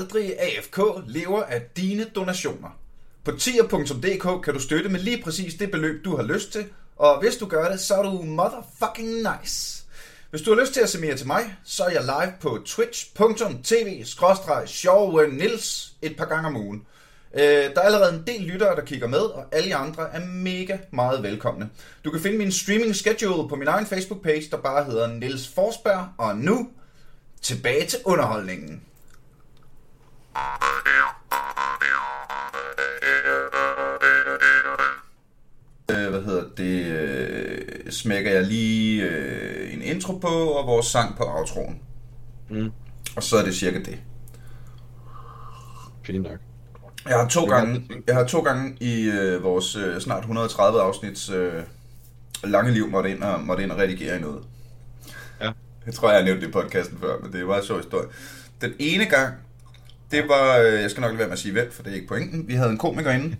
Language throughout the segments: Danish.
aldrig AFK lever af dine donationer. På tier.dk kan du støtte med lige præcis det beløb, du har lyst til, og hvis du gør det, så er du motherfucking nice. Hvis du har lyst til at se mere til mig, så er jeg live på twitch.tv nils et par gange om ugen. Øh, der er allerede en del lyttere, der kigger med, og alle jer andre er mega meget velkomne. Du kan finde min streaming schedule på min egen Facebook-page, der bare hedder Nils Forsberg, og nu tilbage til underholdningen. Øh, hvad hedder det? Øh, smækker jeg lige øh, en intro på, og vores sang på outroen. Mm. Og så er det cirka det. Fint nok. Jeg har to er gange, er jeg har to gange i øh, vores øh, snart 130 afsnits øh, lange liv måtte ind, og, måtte ind og redigere noget. Ja. Jeg tror, jeg har nævnt det i podcasten før, men det var en sjov historie. Den ene gang, det var, øh, jeg skal nok lade være med at sige hvem, for det er ikke pointen. Vi havde en komiker inde,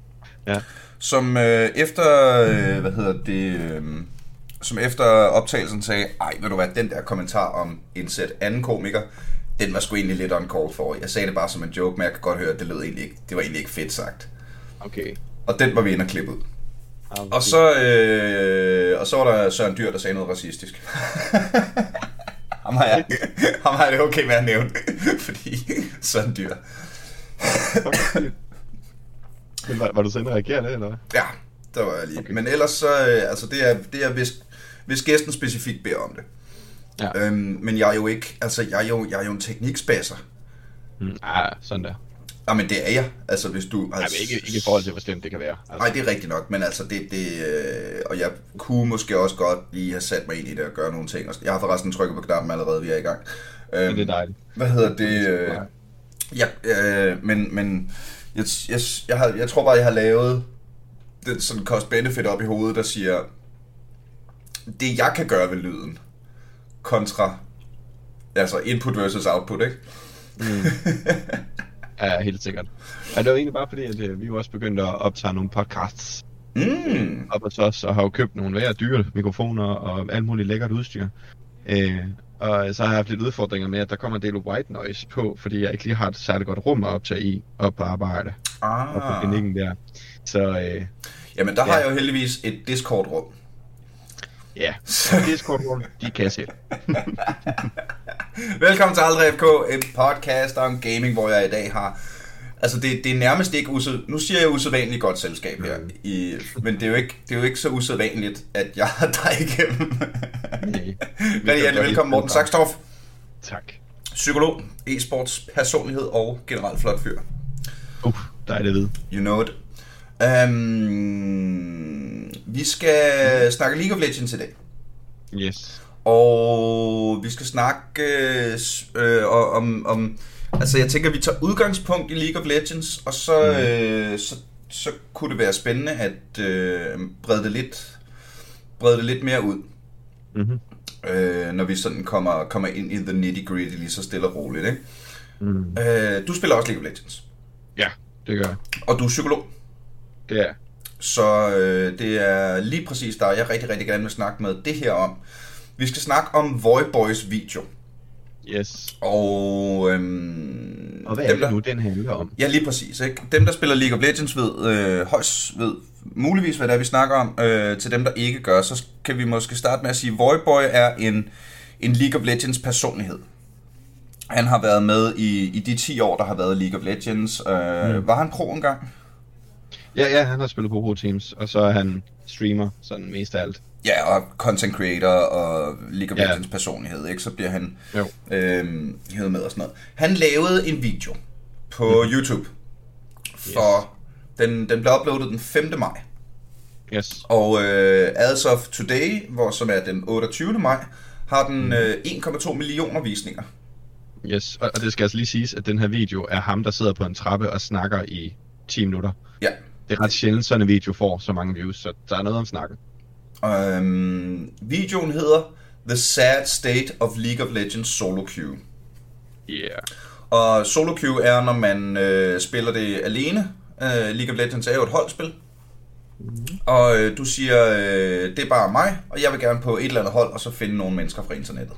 Ja. som øh, efter, øh, hvad hedder det, øh, som efter optagelsen sagde, ej, ved du hvad, den der kommentar om en sæt anden komiker, den var sgu egentlig lidt uncalled for. Jeg sagde det bare som en joke, men jeg kan godt høre, at det lød egentlig ikke, det var egentlig ikke fedt sagt. Okay. Og den var vi inde og klippe ud. Ah, Og så, øh, og så var der Søren Dyr, der sagde noget racistisk. ham, har jeg, ham har jeg det okay med at nævne, fordi Søren Dyr. Men var, var du sådan reagerende, eller? Ja, der var jeg lige. Okay. Okay. Men ellers så, øh, altså det er, det er hvis, hvis gæsten specifikt beder om det. Ja. Øhm, men jeg er jo ikke, altså jeg er jo, jeg er jo en teknikspasser. Mm, ah, sådan der. Jamen det er jeg, altså hvis du... Altså, men ikke, ikke i forhold til, hvor slemt det kan være. Altså, Nej, det er rigtigt nok, men altså det, det øh, og jeg kunne måske også godt lige have sat mig ind i det og gøre nogle ting. Jeg har forresten trykket på knappen allerede, vi er i gang. Øhm, men det er dejligt. Hvad hedder det? Øh, ja, øh, men, men jeg, jeg, jeg, har, jeg tror bare, jeg har lavet den sådan cost-benefit op i hovedet, der siger, det jeg kan gøre ved lyden, kontra, altså input versus output, ikke? Ja, helt sikkert. Ja, det var egentlig bare fordi, at øh, vi jo også begyndte at optage nogle podcasts Mm. op hos os, og har jo købt nogle værre dyre mikrofoner og alt muligt lækkert udstyr. Øh, og så har jeg haft lidt udfordringer med, at der kommer en del white noise på, fordi jeg ikke lige har et særligt godt rum at optage i, op på arbejde og på Ah. klinikken der. Så øh, Jamen, der har Ja. jeg jo heldigvis et Discord-rum. Ja, Discord-rum, de kan selv. Velkommen til Aldrig FK, en podcast om gaming, hvor jeg i dag har... Altså, det, det er nærmest ikke usæd... Nu siger jeg usædvanligt godt selskab her, i, men det er, jo ikke, det er jo ikke så usædvanligt, at jeg har dig igennem. Nej. Rigtig hjertelig velkommen, Morten Saxtorff. Tak. Psykolog, e-sports, personlighed og generelt flot fyr. Uh, dejligt at vide. You know it. Um, vi skal snakke League of Legends i dag. Yes. Og vi skal snakke øh, øh, om, om... Altså, jeg tænker, vi tager udgangspunkt i League of Legends, og så, Mm. øh, så, så kunne det være spændende at øh, brede, det lidt, brede det lidt mere ud, Mm-hmm. øh, når vi sådan kommer, kommer ind i the nitty-gritty lige så stille og roligt. Ikke? Mm. Øh, du spiller også League of Legends, Ja, det gør jeg. og du er psykolog. Det er. Så øh, det er lige præcis der, jeg rigtig, rigtig gerne vil snakke med det her om. Vi skal snakke om Void Boys video. Yes. Og, øhm, Og hvad er dem, det der, nu, den handler om? Ja, lige præcis. Ikke? Dem, der spiller League of Legends, ved øh, højst ved muligvis, hvad det er, vi snakker om. Øh, til dem, der ikke gør, så kan vi måske starte med at sige, at Voidboy er en, en League of Legends personlighed. Han har været med i, i de 10 år, der har været League of Legends. Øh, mm. Var han pro engang? Ja, ja, han har spillet på Pro Teams, og så er han streamer, sådan mest af alt. Ja, og content creator og League of Ja. Legends personlighed, ikke? Så bliver han Jo. øh, hævet med og sådan noget. Han lavede en video på mm. YouTube, for den, den blev uploadet den 5. maj. Yes. Og øh, as of today, hvor som er den 28. maj, har den øh, 1,2 millioner visninger. Yes, og, og det skal altså lige siges, at den her video er ham, der sidder på en trappe og snakker i 10 minutter. Ja. Det er ret sjældent, sådan en video får så mange views, så der er noget om snakken. Øhm, videoen hedder The Sad State of League of Legends Solo Queue. Yeah. Og solo queue er, når man øh, spiller det alene. Øh, League of Legends er jo et holdspil. Mm-hmm. Og øh, du siger, øh, det er bare mig, og jeg vil gerne på et eller andet hold, og så finde nogle mennesker fra internettet.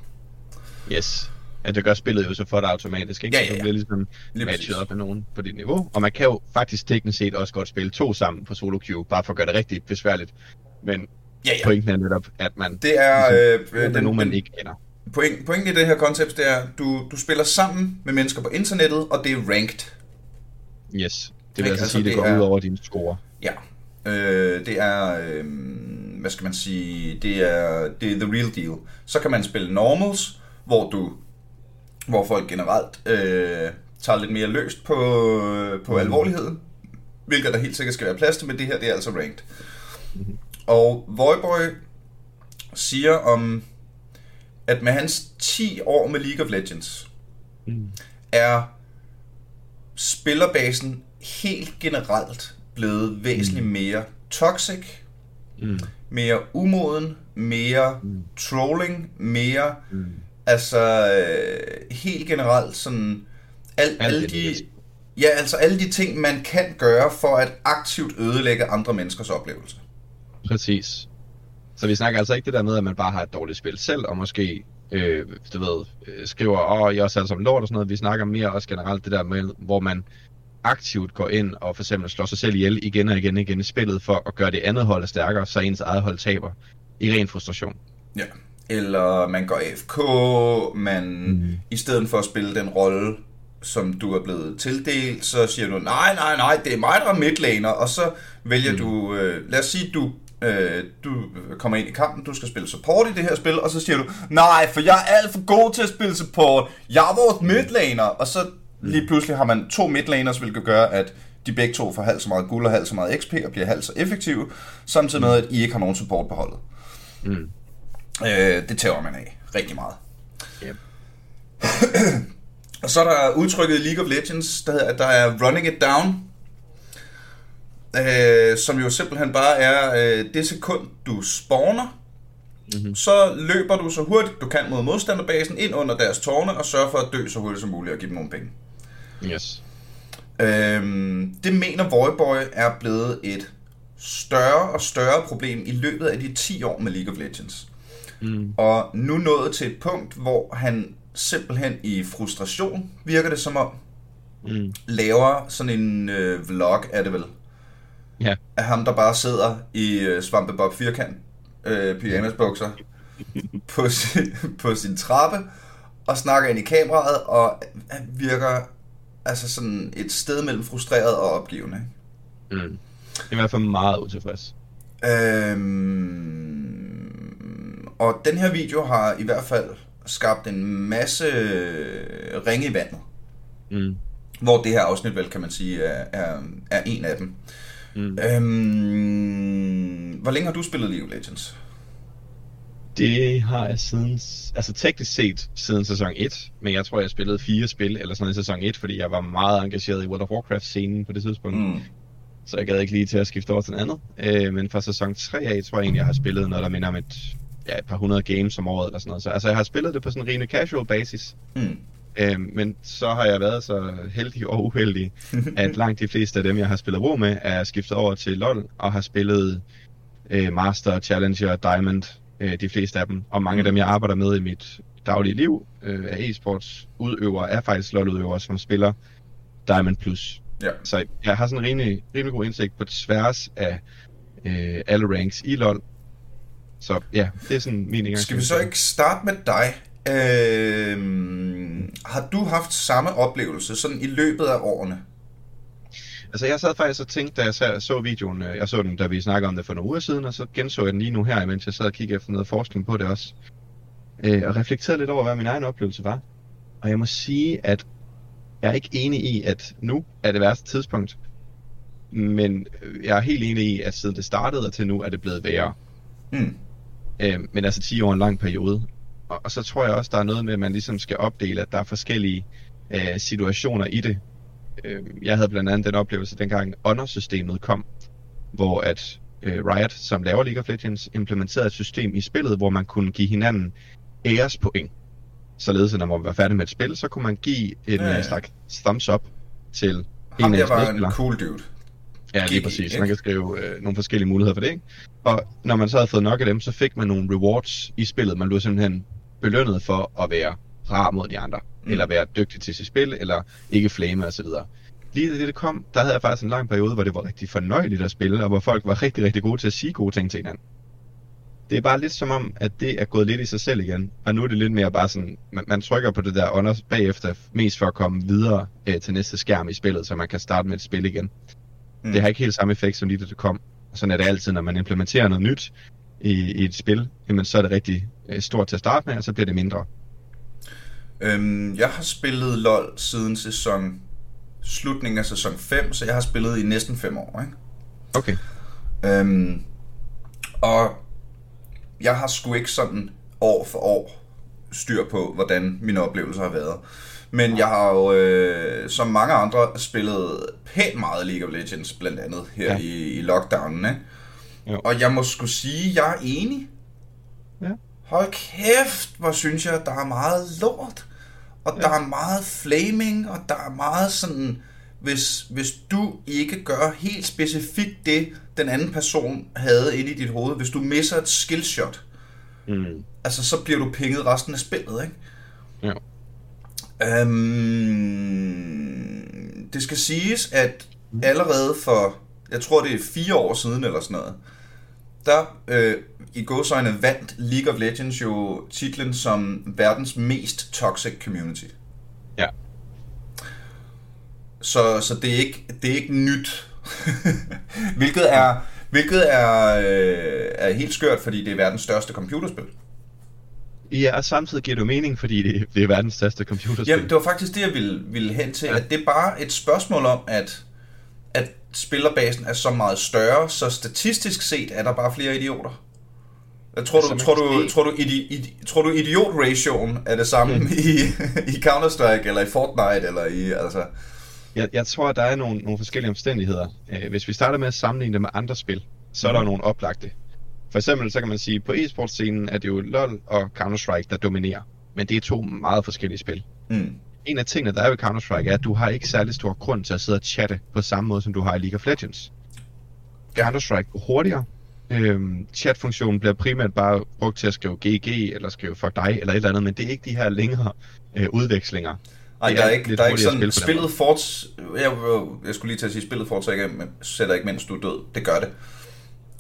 Yes. At det gør spillet jo så for dig automatisk, ikke? Ja, ja, Så ja. du bliver ligesom Lige matchet præcis. op med nogen på dit niveau. Og man kan jo faktisk teknisk set også godt spille to sammen på solo queue, bare for at gøre det rigtig besværligt. Men Ja, ja. pointen er netop, at man Det er øh, øh, den, den, nogen, man ikke kender. point, pointen i det her koncept, det er, du, du spiller sammen med mennesker på internettet, og det er ranked. Yes. Det Ikke? vil altså Altså, sige, at det det går er- ud over dine score. Ja. Øh, det er, øh, hvad skal man sige, det er, det er the real deal. Så kan man spille normals, hvor du, hvor folk generelt øh, tager lidt mere løst på, på Mhm. alvorligheden, hvilket der helt sikkert skal være plads til, men det her det er altså ranked. Og Voiboy siger om, at med hans 10 år med League of Legends, Mm. er spillerbasen helt generelt blevet væsentligt mere toxic, Mm. mere umoden, mere trolling, mere Mm. Altså øh, helt generelt sådan al, Alt alle det de ja altså alle de ting man kan gøre for at aktivt ødelægge andre menneskers oplevelse. Præcis. Så vi snakker altså ikke det der med, at man bare har et dårligt spil selv, og måske, øh, du ved, øh, skriver, åh, oh, jeg er også alle sammen lort og sådan noget. Vi snakker mere også generelt det der med, hvor man aktivt går ind og for eksempel slår sig selv ihjel igen og igen og igen i spillet, for at gøre det andet hold stærkere, så ens eget hold taber. I ren frustration. Ja. Eller man går AFK, man mm. i stedet for at spille den rolle, som du er blevet tildelt, så siger du, nej, nej, nej, det er mig, der er midlaner, og så vælger mm. du, øh, lad os sige, du, øh, du kommer ind i kampen, du skal spille support i det her spil, og så siger du, nej, for jeg er alt for god til at spille support, jeg er vores midlaner, og så lige pludselig har man to midlaners, hvilket gør, at de begge to får halvt så meget guld og halvt så meget XP, og bliver halvt så effektive, samtidig med, at I ikke har nogen support på holdet. Mm. Øh, det tæver man af rigtig meget. Yep. Og så er der udtrykket i League of Legends, der hedder, at der er running it down. Øh, som jo simpelthen bare er øh, det sekund, du spawner, mm-hmm. så løber du så hurtigt du kan mod modstanderbasen ind under deres tårne og sørger for at dø så hurtigt som muligt og give dem nogle penge. Yes. Øhm, det mener Voiboy er blevet et større og større problem i løbet af de 10 år med League of Legends. Mm. Og nu nået til et punkt, hvor han simpelthen i frustration, virker det som om, Mm. laver sådan en øh, vlog, er det vel, Ja. af ham, der bare sidder i øh, Svampebob firkant, øh, pyjamasbukser, på sin, på sin trappe, og snakker ind i kameraet, og han virker altså sådan et sted mellem frustreret og opgivende. Mm. I hvert fald meget utilfreds. Øhm, og den her video har i hvert fald skabt en masse ringe i vandet. Mm. Hvor det her afsnit vel, kan man sige, er, er, er en af dem. Mm. Øhm, hvor længe har du spillet League of Legends? Det har jeg siden, altså teknisk set siden sæson 1, men jeg tror, jeg spillede fire spil eller sådan noget i sæson 1, fordi jeg var meget engageret i World of Warcraft-scenen på det tidspunkt. Mm. Så jeg gad ikke lige til at skifte over til den andet. Øh, men fra sæson 3 af, tror jeg egentlig, jeg har spillet noget, der minder om et, ja, et par hundrede games om året eller sådan noget. Så altså, jeg har spillet det på sådan en rimelig casual basis. Mm. Øh, men så har jeg været så heldig og uheldig, at langt de fleste af dem, jeg har spillet ro med, er skiftet over til LoL og har spillet øh, Master, Challenger, Diamond, øh, de fleste af dem. Og mange af dem, jeg arbejder med i mit daglige liv øh, af e-sports udøvere, er faktisk LoL-udøvere, som spiller Diamond Plus. Ja. Så jeg har sådan en rimelig, rimelig god indsigt på tværs af øh, alle ranks i LoL. Så ja, det er sådan min indgang. Skal vi så ikke starte med dig? Øhm, har du haft samme oplevelse sådan i løbet af årene? Altså jeg sad faktisk og tænkte, da jeg så, videoen, øh, jeg så den, da vi snakkede om det for nogle uger siden, og så genså jeg den lige nu her, mens jeg sad og kiggede efter noget forskning på det også. Øh, og reflekterede lidt over, hvad min egen oplevelse var. Og jeg må sige, at jeg er ikke enig i, at nu er det værste tidspunkt. Men øh, jeg er helt enig i, at siden det startede og til nu, er det blevet værre. Mm. Øh, men altså 10 år en lang periode. Og, og så tror jeg også, der er noget med, at man ligesom skal opdele, at der er forskellige øh, situationer i det. Øh, jeg havde blandt andet den oplevelse, dengang Honor-systemet kom, hvor at øh, Riot, som laver League of Legends, implementerede et system i spillet, hvor man kunne give hinanden ærespoint. Således, at når man var færdig med et spil, så kunne man give en Ja, ja, ja. slags thumbs up til Ham en af der var en cool dude. Ja, lige præcis. ikke? Man kan skrive øh, nogle forskellige muligheder for det, ikke? Og når man så havde fået nok af dem, så fik man nogle rewards i spillet. Man blev simpelthen belønnet for at være rar mod de andre, mm. eller være dygtig til sit spil, eller ikke flame osv. Lige da det kom, der havde jeg faktisk en lang periode, hvor det var rigtig fornøjeligt at spille, og hvor folk var rigtig, rigtig gode til at sige gode ting til hinanden. Det er bare lidt som om, at det er gået lidt i sig selv igen, og nu er det lidt mere bare sådan, man, man trykker på det der under bagefter, mest for at komme videre øh, til næste skærm i spillet, så man kan starte med et spil igen. Mm. Det har ikke helt samme effekt, som lige da det kom. Sådan er det altid, når man implementerer noget nyt i, i et spil, jamen så er det rigtig øh, stort til at starte med, og så bliver det mindre. Øhm, jeg har spillet LoL siden sæson slutningen af sæson 5, så jeg har spillet i næsten 5 år. Ikke? Okay. Øhm, og jeg har sgu ikke sådan år for år styr på, hvordan mine oplevelser har været. Men jeg har jo, øh, som mange andre, spillet pænt meget League of Legends, blandt andet her ja. i, i lockdownen. Ikke? Jo. Og jeg må sgu sige, jeg er enig. Ja. Hold kæft, hvor synes jeg, der er meget lort. Og ja. der er meget flaming, og der er meget sådan, hvis, hvis du ikke gør helt specifikt det, den anden person havde inde i dit hoved, hvis du misser et skillshot, mm. altså så bliver du pinget resten af spillet, ikke? Ja. Øhm, det skal siges, at allerede for, jeg tror det er fire år siden eller sådan noget, der øh, i godsøjne vandt League of Legends jo titlen som verdens mest toxic community. Ja. Så, så det, er ikke, det er ikke nyt. hvilket er, hvilket er, øh, er helt skørt, fordi det er verdens største computerspil. Ja, og samtidig giver det mening, fordi det, det er verdens største computerspil. Jamen, det var faktisk det, jeg ville, ville hen til. Ja. At det er bare et spørgsmål om, at, at spillerbasen er så meget større, så statistisk set er der bare flere idioter. Jeg tror, du, tror, du, tror, du, idi, idi, tror du idiot-ratioen er det samme mm. i, i Counter-Strike, eller i Fortnite, eller i, altså... Jeg, jeg tror, der er nogle, nogle forskellige omstændigheder. Øh, hvis vi starter med at sammenligne det med andre spil, så er der mm. nogle oplagte. For eksempel, så kan man sige, på e-sportscenen er det jo LoL og Counter-Strike, der dominerer. Men det er to meget forskellige spil. Mm. En af tingene, der er ved Counter-Strike, er, at du har ikke særlig stor grund til at sidde og chatte på samme måde, som du har i League of Legends. Counter-Strike går hurtigere. Øhm, chatfunktionen bliver primært bare brugt til at skrive GG, eller skrive for dig, eller et eller andet, men det er ikke de her længere øh, udvekslinger. Nej, der er ikke, der er ikke sådan, spil spillet forts... Jeg, jeg skulle lige til at sige, spillet fortsætter ikke, sætter ikke, mens du er død. Det gør det.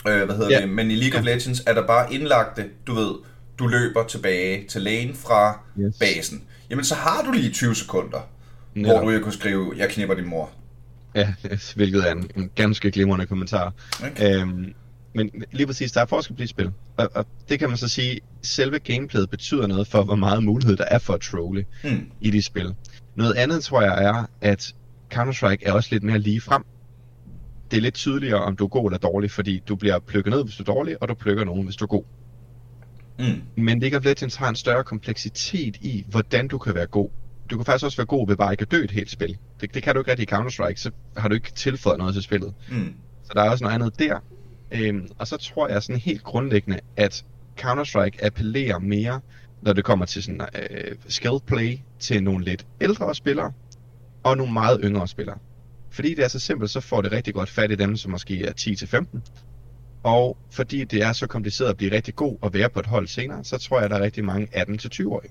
Øh, hvad hedder ja. det? Men i League of Legends er der bare indlagte, du ved, du løber tilbage til lane fra yes. basen. Jamen, så har du lige 20 sekunder, Netop. hvor du ikke kunne skrive, jeg knipper din mor. Ja, hvilket er en, en ganske glimrende kommentar. Okay. Øhm, men lige præcis, der er forskel på de spil. Og, og det kan man så sige, selve gameplayet betyder noget for, hvor meget mulighed der er for at trolle mm. i de spil. Noget andet tror jeg er, at Counter-Strike er også lidt mere lige frem. Det er lidt tydeligere, om du er god eller dårlig, fordi du bliver plukket ned, hvis du er dårlig, og du plukker nogen, hvis du er god. Mm. Men League of Legends har en større kompleksitet i, hvordan du kan være god. Du kan faktisk også være god ved bare ikke at dø et helt spil. Det, det kan du ikke rigtig i Counter-Strike, så har du ikke tilføjet noget til spillet. Mm. Så der er også noget andet der. Øhm, og så tror jeg sådan helt grundlæggende, at Counter-Strike appellerer mere, når det kommer til sådan øh, skill play, til nogle lidt ældre spillere, og nogle meget yngre spillere. Fordi det er så simpelt, så får det rigtig godt fat i dem, som måske er 10-15. Og fordi det er så kompliceret at blive rigtig god og være på et hold senere, så tror jeg, at der er rigtig mange 18-20-årige.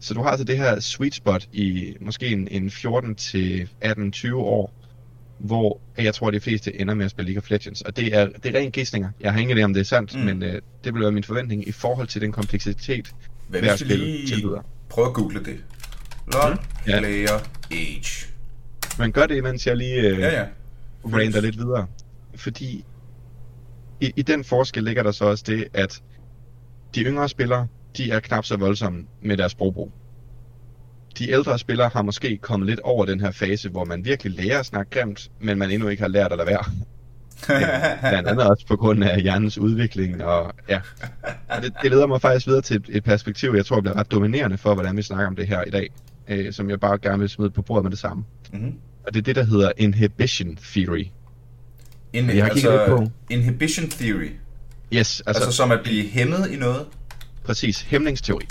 Så du har altså det her sweet spot i måske en, en 14-18-20 år, hvor jeg tror, at de fleste ender med at spille League of Legends. Og det er, det er ren gissninger. Jeg har ingen idé om det er sandt, mm. men øh, det vil være min forventning i forhold til den kompleksitet, Hvad hvis vi lige tilbyder. Prøv at google det. LOL mm. ja. Player Age. Men gør det, mens jeg lige øh, ja, ja. rander lidt videre. Fordi i, i den forskel ligger der så også det, at de yngre spillere, de er knap så voldsomme med deres sprogbrug de ældre spillere har måske kommet lidt over den her fase, hvor man virkelig lærer at snakke grimt, men man endnu ikke har lært at lade være. Blandt andet også på grund af hjernens udvikling, og ja. Og det, det leder mig faktisk videre til et, et perspektiv, jeg tror bliver ret dominerende for, hvordan vi snakker om det her i dag, øh, som jeg bare gerne vil smide på bordet med det samme. Mm-hmm. Og det er det, der hedder Inhibition Theory. In- jeg har altså, på. Inhibition Theory? Yes. Altså, altså som at blive hæmmet i noget? Præcis, hæmningsteori.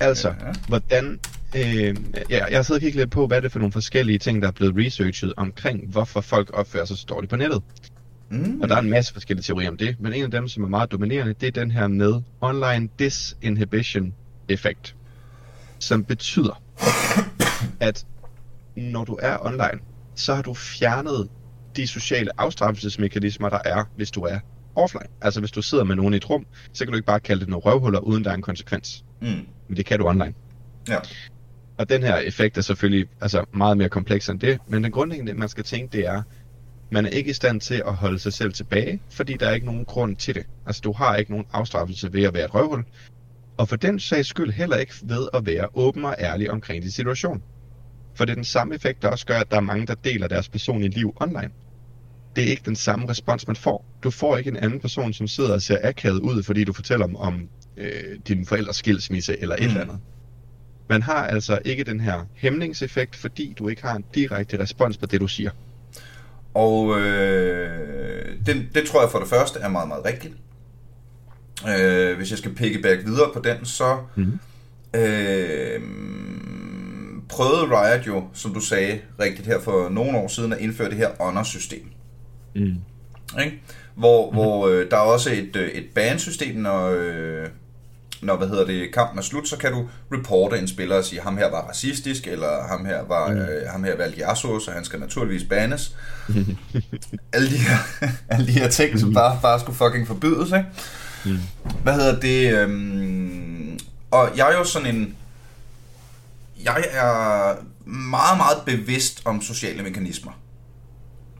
Altså, ja. hvordan Øh, ja, jeg har siddet og kigget lidt på, hvad det er for nogle forskellige ting, der er blevet researchet omkring, hvorfor folk opfører sig så dårligt på nettet. Mm. Og der er en masse forskellige teorier om det, men en af dem, som er meget dominerende, det er den her med online disinhibition effekt. som betyder, at når du er online, så har du fjernet de sociale afstraffelsesmekanismer, der er, hvis du er offline. Altså hvis du sidder med nogen i et rum, så kan du ikke bare kalde det nogle røvhuller, uden der er en konsekvens. Mm. Men det kan du online. Ja. Og den her effekt er selvfølgelig altså, meget mere kompleks end det, men den grundlæggende, man skal tænke, det er, man er ikke i stand til at holde sig selv tilbage, fordi der er ikke nogen grund til det. Altså du har ikke nogen afstraffelse ved at være et røvhul, og for den sags skyld heller ikke ved at være åben og ærlig omkring din situation. For det er den samme effekt, der også gør, at der er mange, der deler deres personlige liv online. Det er ikke den samme respons, man får. Du får ikke en anden person, som sidder og ser akavet ud, fordi du fortæller om, om øh, din forældres skilsmisse eller et Mm. eller andet. Man har altså ikke den her hæmningseffekt, fordi du ikke har en direkte respons på det, du siger. Og øh, det, det tror jeg for det første er meget, meget rigtigt. Øh, hvis jeg skal piggyback videre på den, så Mhm. øh, prøvede Riot jo, som du sagde rigtigt her for nogle år siden, at indføre det her honor-system. Mm. Ikke? Hvor, hvor øh, der er også et, øh, et ban-system, når, øh, når hvad hedder det, kampen er slut, så kan du reporte en spiller og sige, ham her var racistisk, eller ham her var øh, ham her valgte Yasuo, så han skal naturligvis banes. alle, de her, alle de her ting, som bare, bare skulle fucking forbydes, ikke? Mm. Hvad hedder det? Øhm, og jeg er jo sådan en... Jeg er meget, meget bevidst om sociale mekanismer.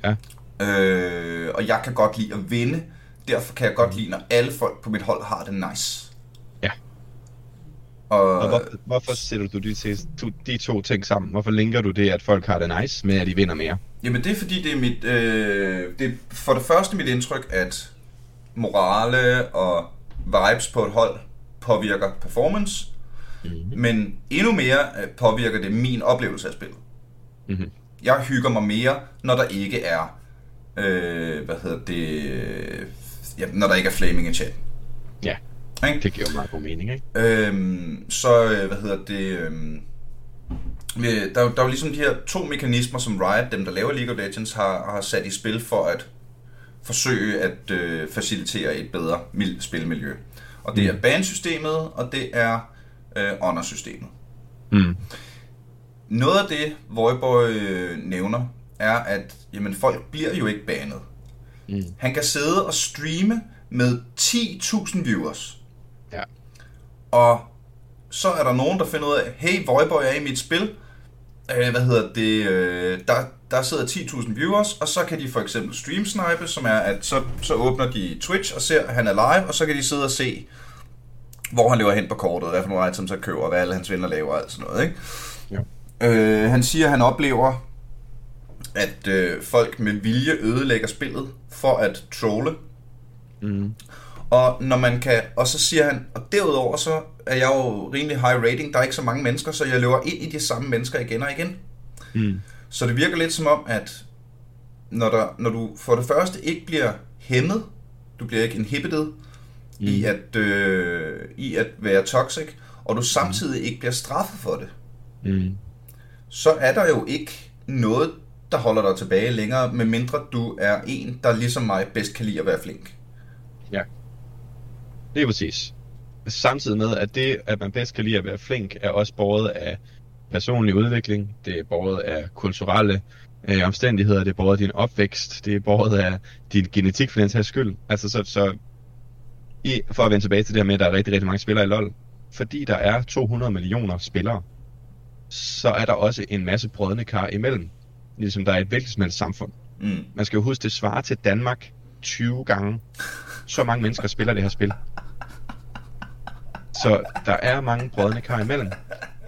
Ja. Øh, og jeg kan godt lide at vinde. Derfor kan jeg godt lide, når alle folk på mit hold har det nice. Ja. Og, Og hvorfor, hvorfor sætter du de, to, de to ting sammen? Hvorfor linker du det, at folk har det nice med, at de vinder mere? Jamen det er fordi, det er mit... Øh, det er for det første mit indtryk, at morale og vibes på et hold påvirker performance. Mhm. Men endnu mere øh, påvirker det min oplevelse af spillet. Mhm. Jeg hygger mig mere, når der ikke er... Øh, hvad hedder det... øh, Ja, når der ikke er flaming i chat. Ja, Ikke? det giver meget god mening, ikke? Øhm, så, øh, hvad hedder det... Øhm, øh, der, er der er jo ligesom de her to mekanismer, som Riot, dem der laver League of Legends, har, har sat i spil for at forsøge at øh, facilitere et bedre mil- spilmiljø. Og det er ban-systemet, og det er øh, honor-systemet. Mm. Noget af det, Voiboy øh, nævner, er, at jamen, folk bliver jo ikke banet. Mm. Han kan sidde og streame med 10.000 viewers. Ja. Og så er der nogen, der finder ud af, hey, Voiboy er i mit spil. Øh, hvad hedder det? Øh, der, der sidder 10.000 viewers, og så kan de for eksempel stream snipe, som er, at så, så åbner de Twitch og ser, at han er live, og så kan de sidde og se, hvor han løber hen på kortet, hvad for nogle items han køber, hvad alle hans venner laver og alt sådan noget, ikke? Ja. Øh, han siger, at han oplever, at øh, folk med vilje ødelægger spillet for at trolle. Mm. Og når man kan, og så siger han, og derudover så er jeg jo rimelig high rating, der er ikke så mange mennesker, så jeg løber ind i de samme mennesker igen og igen. Mm. Så det virker lidt som om, at når, der, når du for det første ikke bliver hæmmet, du bliver ikke inhibited mm. i, at, øh, i at være toxic, og du samtidig ikke bliver straffet for det, Mm. så er der jo ikke noget, der holder dig tilbage længere, medmindre du er en, der ligesom mig bedst kan lide at være flink. Ja. Det er præcis. Samtidig med, at det, at man bedst kan lide at være flink, er også båret af personlig udvikling, det er båret af kulturelle øh, omstændigheder, det er båret af din opvækst, det er båret af din genetik for den sags skyld. Altså så, så i, for at vende tilbage til det her med, at der er rigtig, rigtig mange spillere i LoL, fordi der er 200 millioner spillere, så er der også en masse brødne kar imellem, ligesom der er et hvilket som helst samfund. Mm. Man skal jo huske, det svarer til Danmark 20 gange. Så mange mennesker spiller det her spil. Så der er mange brødne kar imellem.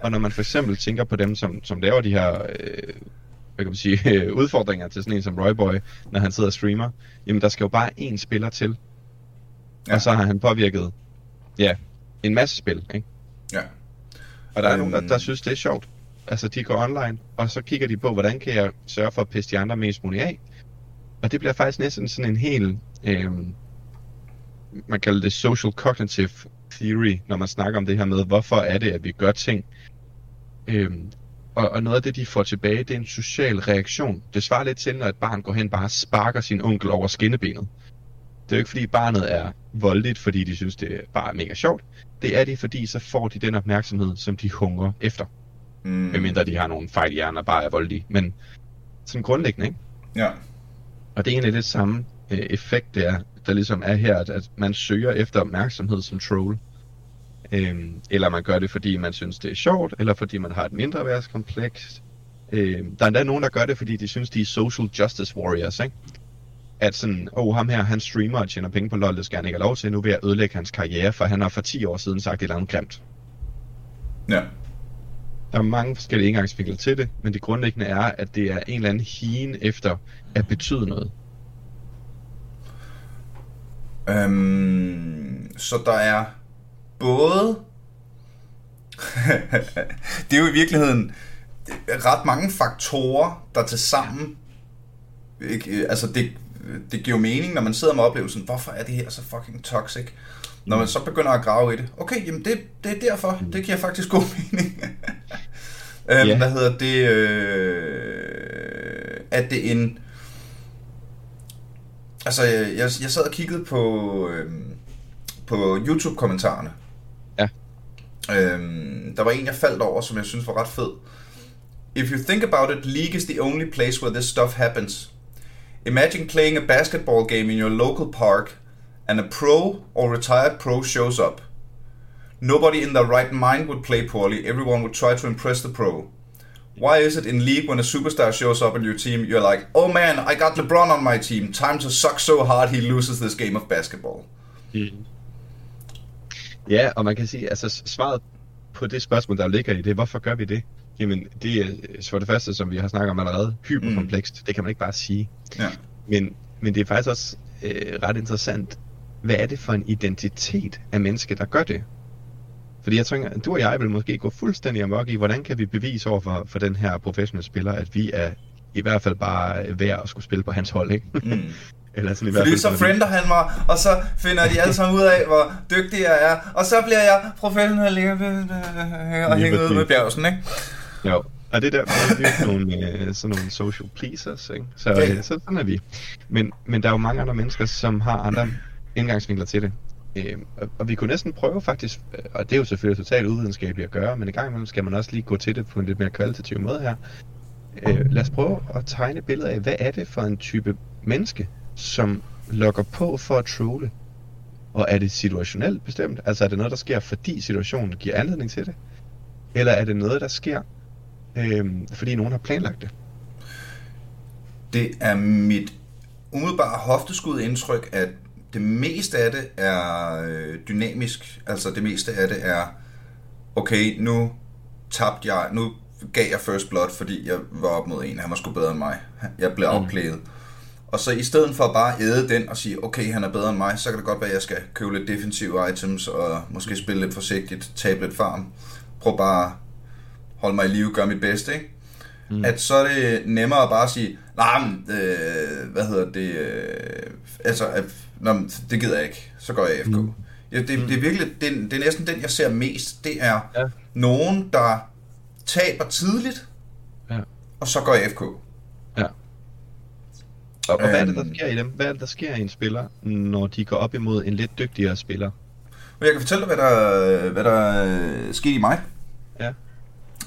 Og når man for eksempel tænker på dem, som, som laver de her øh, hvad kan man sige, øh, udfordringer til sådan en som Roy Boy, når han sidder og streamer, jamen der skal jo bare én spiller til. Ja. Og så har han påvirket ja, en masse spil. Ikke? Ja. Og der er Øhm. nogen, der, der synes, det er sjovt. Altså, de går online, og så kigger de på, hvordan kan jeg sørge for at pisse de andre mest muligt af. Og det bliver faktisk næsten sådan en hel, øhm, man kalder det social cognitive theory, når man snakker om det her med, hvorfor er det, at vi gør ting. Øhm, og, og noget af det, de får tilbage, det er en social reaktion. Det svarer lidt til, når et barn går hen bare og sparker sin onkel over skinnebenet. Det Det er jo ikke fordi barnet er voldeligt, fordi de synes, det er bare mega sjovt. Det er det, fordi så får de den opmærksomhed, som de hungrer efter. Mm. Medmindre de har nogle fejl i hjernen og bare er voldelige. Men sådan grundlæggende, ikke? Ja. Og det er egentlig det samme øh, effekt, der, der ligesom er her, at, at man søger efter opmærksomhed som troll. Øhm, eller man gør det, fordi man synes, det er sjovt, eller fordi man har et mindre værtskompleks. Øhm, der er endda nogen, der gør det, fordi de synes, de er social justice warriors, ikke? At sådan, oh, ham her, han streamer og tjener penge på LoL, det skal han ikke have lov til. Nu vil jeg ødelægge hans karriere, for han har for 10 år siden sagt et eller andet grimt. Ja. Der er mange forskellige indgangsvinkler til det, men det grundlæggende er, at det er en eller anden hien efter at betyde noget. Øhm, så der er både... det er jo i virkeligheden ret mange faktorer, der til sammen... Ikke, altså det, det giver jo mening, når man sidder med oplevelsen, hvorfor er det her så fucking toxic? Når man så begynder at grave i det, okay, jamen det, det er derfor, det giver faktisk god mening. øhm, yeah. Hvad hedder det? Øh, at det en... Altså, jeg, jeg sad og kiggede på, øhm, på YouTube-kommentarerne. Ja. Øhm, der var en, jeg faldt over, som jeg synes var ret fed. If you think about it, League is the only place where this stuff happens. Imagine playing a basketball game in your local park, and a pro or retired pro shows up. Nobody in their right mind would play poorly, everyone would try to impress the pro. Why is it in League when a superstar shows up on your team, you're like, oh man, I got LeBron on my team, time to suck so hard he loses this game of basketball? Mm. Ja, og man kan sige, altså svaret på det spørgsmål, der ligger i det, hvorfor gør vi det? Jamen, det er for det første, som vi har snakket om allerede, hyperkomplekst. Mm. Det kan man ikke bare sige. Ja. Men, men det er faktisk også øh, ret interessant, hvad er det for en identitet af menneske, der gør det? Fordi jeg tænker, du og jeg vil måske gå fuldstændig amok i, hvordan kan vi bevise over for, for den her professionelle spiller, at vi er i hvert fald bare værd at skulle spille på hans hold, ikke? Mm. Eller sådan i hvert fald. Fordi så friender han mig, og så finder de alle sammen ud af, hvor dygtig jeg er, og så bliver jeg professionel og hænger ud med bjergsen, ikke? Jo, og det der, vi er nogle, øh, sådan nogle social pleasers, ikke? Så, øh, så sådan er vi. Men, men der er jo mange andre mennesker, som har andre indgangsvinkler til det. Øh, og, og vi kunne næsten prøve faktisk, øh, og det er jo selvfølgelig totalt uvidenskabeligt at gøre, men i gang imellem skal man også lige gå til det på en lidt mere kvalitativ måde her. Øh, lad os prøve at tegne et billede af, hvad er det for en type menneske, som lokker på for at trolle? Og er det situationelt bestemt? Altså er det noget, der sker, fordi situationen giver anledning til det? Eller er det noget, der sker, øh, fordi nogen har planlagt det? Det er mit umiddelbare hofteskud indtryk, at det meste af det er øh, dynamisk. Altså det meste af det er, okay, nu tabte jeg, nu gav jeg first blood, fordi jeg var op mod en, han var sgu bedre end mig. Jeg blev mm. Og så i stedet for bare æde den og sige, okay, han er bedre end mig, så kan det godt være, at jeg skal købe lidt defensive items, og måske spille lidt forsigtigt, tabe lidt farm. Prøv bare holde mig i live, gøre mit bedste, ikke? Mm. At så er det nemmere at bare sige, nej, nah, øh, hvad hedder det, øh, altså, at, Nå, det gider jeg ikke. Så går jeg FK. Mm. Ja, det, det er virkelig, det, det er næsten den, jeg ser mest. Det er ja. nogen, der taber tidligt, ja. og så går jeg FK. Ja. Og, og hvad er det, der øhm. sker i dem? Hvad er det, der sker i en spiller, når de går op imod en lidt dygtigere spiller? Jeg kan fortælle dig, hvad der, hvad der skete i mig. Ja.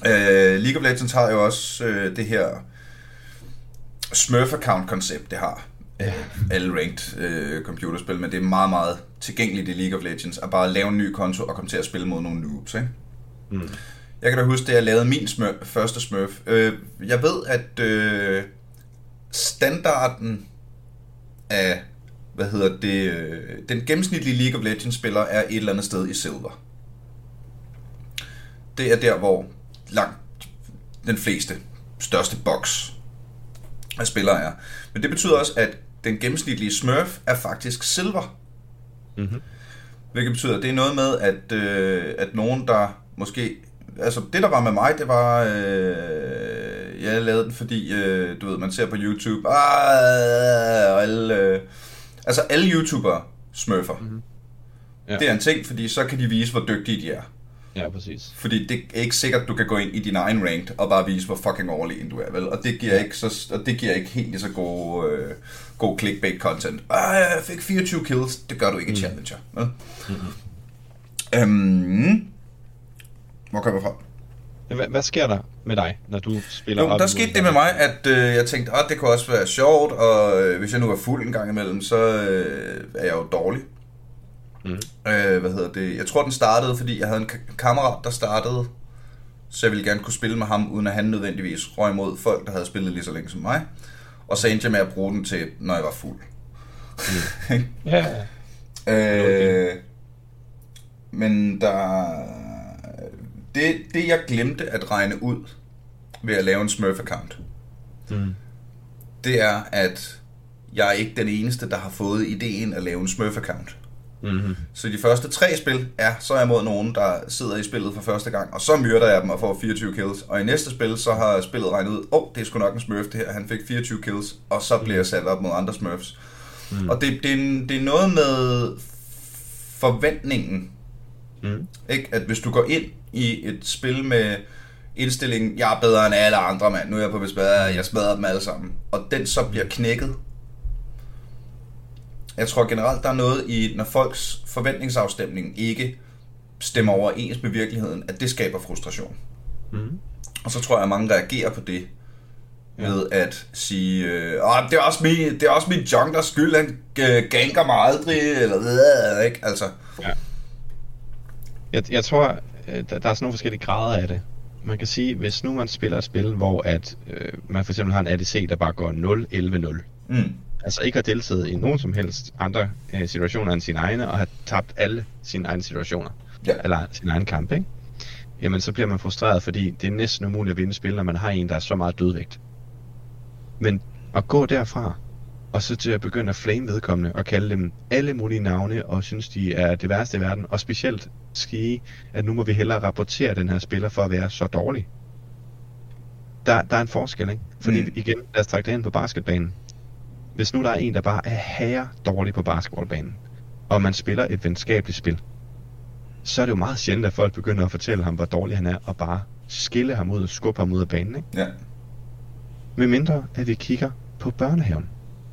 Uh, League of Legends har jo også uh, det her Smurf-account-koncept, det har ja. alle ranked øh, computerspil, men det er meget, meget tilgængeligt i League of Legends at bare lave en ny konto og komme til at spille mod nogle noobs, ikke? Mm. Jeg kan da huske, at jeg lavede min smurf, første smurf. Øh, jeg ved, at øh, standarden af, hvad hedder det, øh, den gennemsnitlige League of Legends spiller er et eller andet sted i silver. Det er der, hvor langt den fleste, største box af spillere er. Men det betyder også, at den gennemsnitlige smurf er faktisk silver. Mm-hmm. Hvilket betyder, at det er noget med, at, øh, at nogen, der måske... Altså, det der var med mig, det var... Øh, jeg lavede den, fordi, øh, du ved, man ser på YouTube... Ah, og alle, øh, altså, alle YouTubere smurfer. Mm-hmm. Ja. Det er en ting, fordi så kan de vise, hvor dygtige de er. Ja, præcis. Fordi det er ikke sikkert, at du kan gå ind i din egen ranked og bare vise, hvor fucking overlegen du er, vel? Og det giver ikke, så, og det giver ikke helt lige så god, øh, god clickbait-content. Ah, jeg fik 24 kills. Det gør du ikke i Challenger, vel? Mm-hmm. Øhm, hvor kommer jeg fra? Hvad, hvad sker der med dig, når du spiller Jo, der skete det med mig, at øh, jeg tænkte, at det kunne også være sjovt, og øh, hvis jeg nu er fuld en gang imellem, så øh, er jeg jo dårlig. Mm. Øh, hvad hedder det? Jeg tror, den startede, fordi jeg havde en ka- kammerat, der startede, så jeg ville gerne kunne spille med ham, uden at han nødvendigvis røg mod folk, der havde spillet lige så længe som mig. Og så endte jeg med at bruge den til, når jeg var fuld. Ja, Øh, men der... Det, det, jeg glemte at regne ud ved at lave en Smurf-account, Mm. det er, at jeg er ikke den eneste, der har fået ideen at lave en Smurf-account. Mm-hmm. Så de første tre spil, ja, så er jeg mod nogen, der sidder i spillet for første gang, og så myrder jeg dem og får 24 kills. Og i næste spil, så har spillet regnet ud, åh, oh, det er sgu nok en smurf det her, han fik 24 kills, og så bliver jeg sat op mod andre smurfs. Mm. Og det, det, er, det er noget med forventningen, Mm. ikke? At hvis du går ind i et spil med indstillingen, jeg er bedre end alle andre, mand. Nu er jeg på bespadre, jeg smadrer dem alle sammen. Og den så bliver knækket. Jeg tror generelt, der er noget i, når folks forventningsafstemning ikke stemmer overens med virkeligheden, at det skaber frustration. Mm. Og så tror jeg, at mange reagerer på det ved at sige, øh, det er også min, det er også min junkers skyld, han øh, ganker mig aldrig, eller øh, ikke? Altså, Ja. Jeg, jeg tror, øh, der, der er sådan nogle forskellige grader af det. Man kan sige, hvis nu man spiller et spil, hvor at, øh, man for eksempel har en ADC, der bare går 0-11-0, mm, altså ikke har deltaget i nogen som helst andre øh, situationer end sine egne, og har tabt alle sine egne situationer, Ja. eller sin egen kamp, ikke? Jamen så bliver man frustreret, fordi det er næsten umuligt at vinde spil, når man har en, der er så meget dødvægt. Men at gå derfra, og så til at begynde at flame vedkommende, og kalde dem alle mulige navne, og synes, de er det værste i verden, og specielt sige, at nu må vi hellere rapportere den her spiller for at være så dårlig. Der, der er en forskel, ikke? Fordi mm. igen, lad os trække det ind på basketbanen. Hvis nu der er en, der bare er herre dårlig på basketballbanen, og man spiller et venskabeligt spil, så er det jo meget sjældent, at folk begynder at fortælle ham, hvor dårlig han er, og bare skille ham ud og skubbe ham ud af banen, ikke? ja. Med mindre, at vi kigger på børnehaven.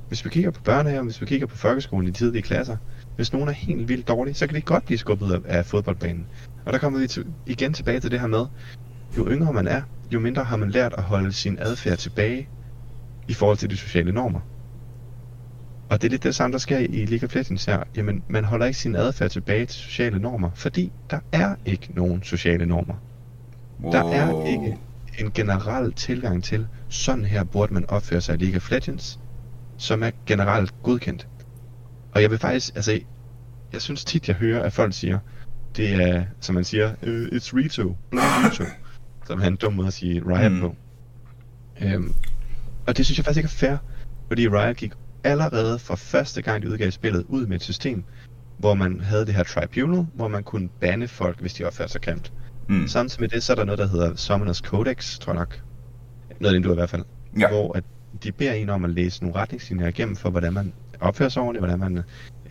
Hvis vi kigger på børnehaven, hvis vi kigger på folkeskolen i de tidlige klasser, hvis nogen er helt vildt dårlige, så kan de godt blive skubbet af, af fodboldbanen. Og der kommer vi til, igen tilbage til det her med, jo yngre man er, jo mindre har man lært at holde sin adfærd tilbage i forhold til de sociale normer. Og det er lidt det samme, der sker i League of Legends her. Jamen, man holder ikke sin adfærd tilbage til sociale normer, fordi der er ikke nogen sociale normer. Der er ikke en generel tilgang til, sådan her burde man opføre sig i League of Legends, som er generelt godkendt. Og jeg vil faktisk, altså, jeg synes tit, jeg hører, at folk siger, det er, som man siger, uh, it's Rito, blame Rito, som er en dum måde at sige Riot mm. på. Øhm, og det synes jeg faktisk ikke er fair, fordi Riot gik allerede fra første gang, de udgav spillet, ud med et system, hvor man havde det her tribunal, hvor man kunne bande folk, hvis de opførte sig grimt. Mm. Samtidig med det, så er der noget, der hedder Summoners Codex, tror jeg nok. Noget af det, du i hvert fald. Ja. Hvor at de beder en om at læse nogle retningslinjer igennem for, hvordan man opfører sig ordentligt, hvordan man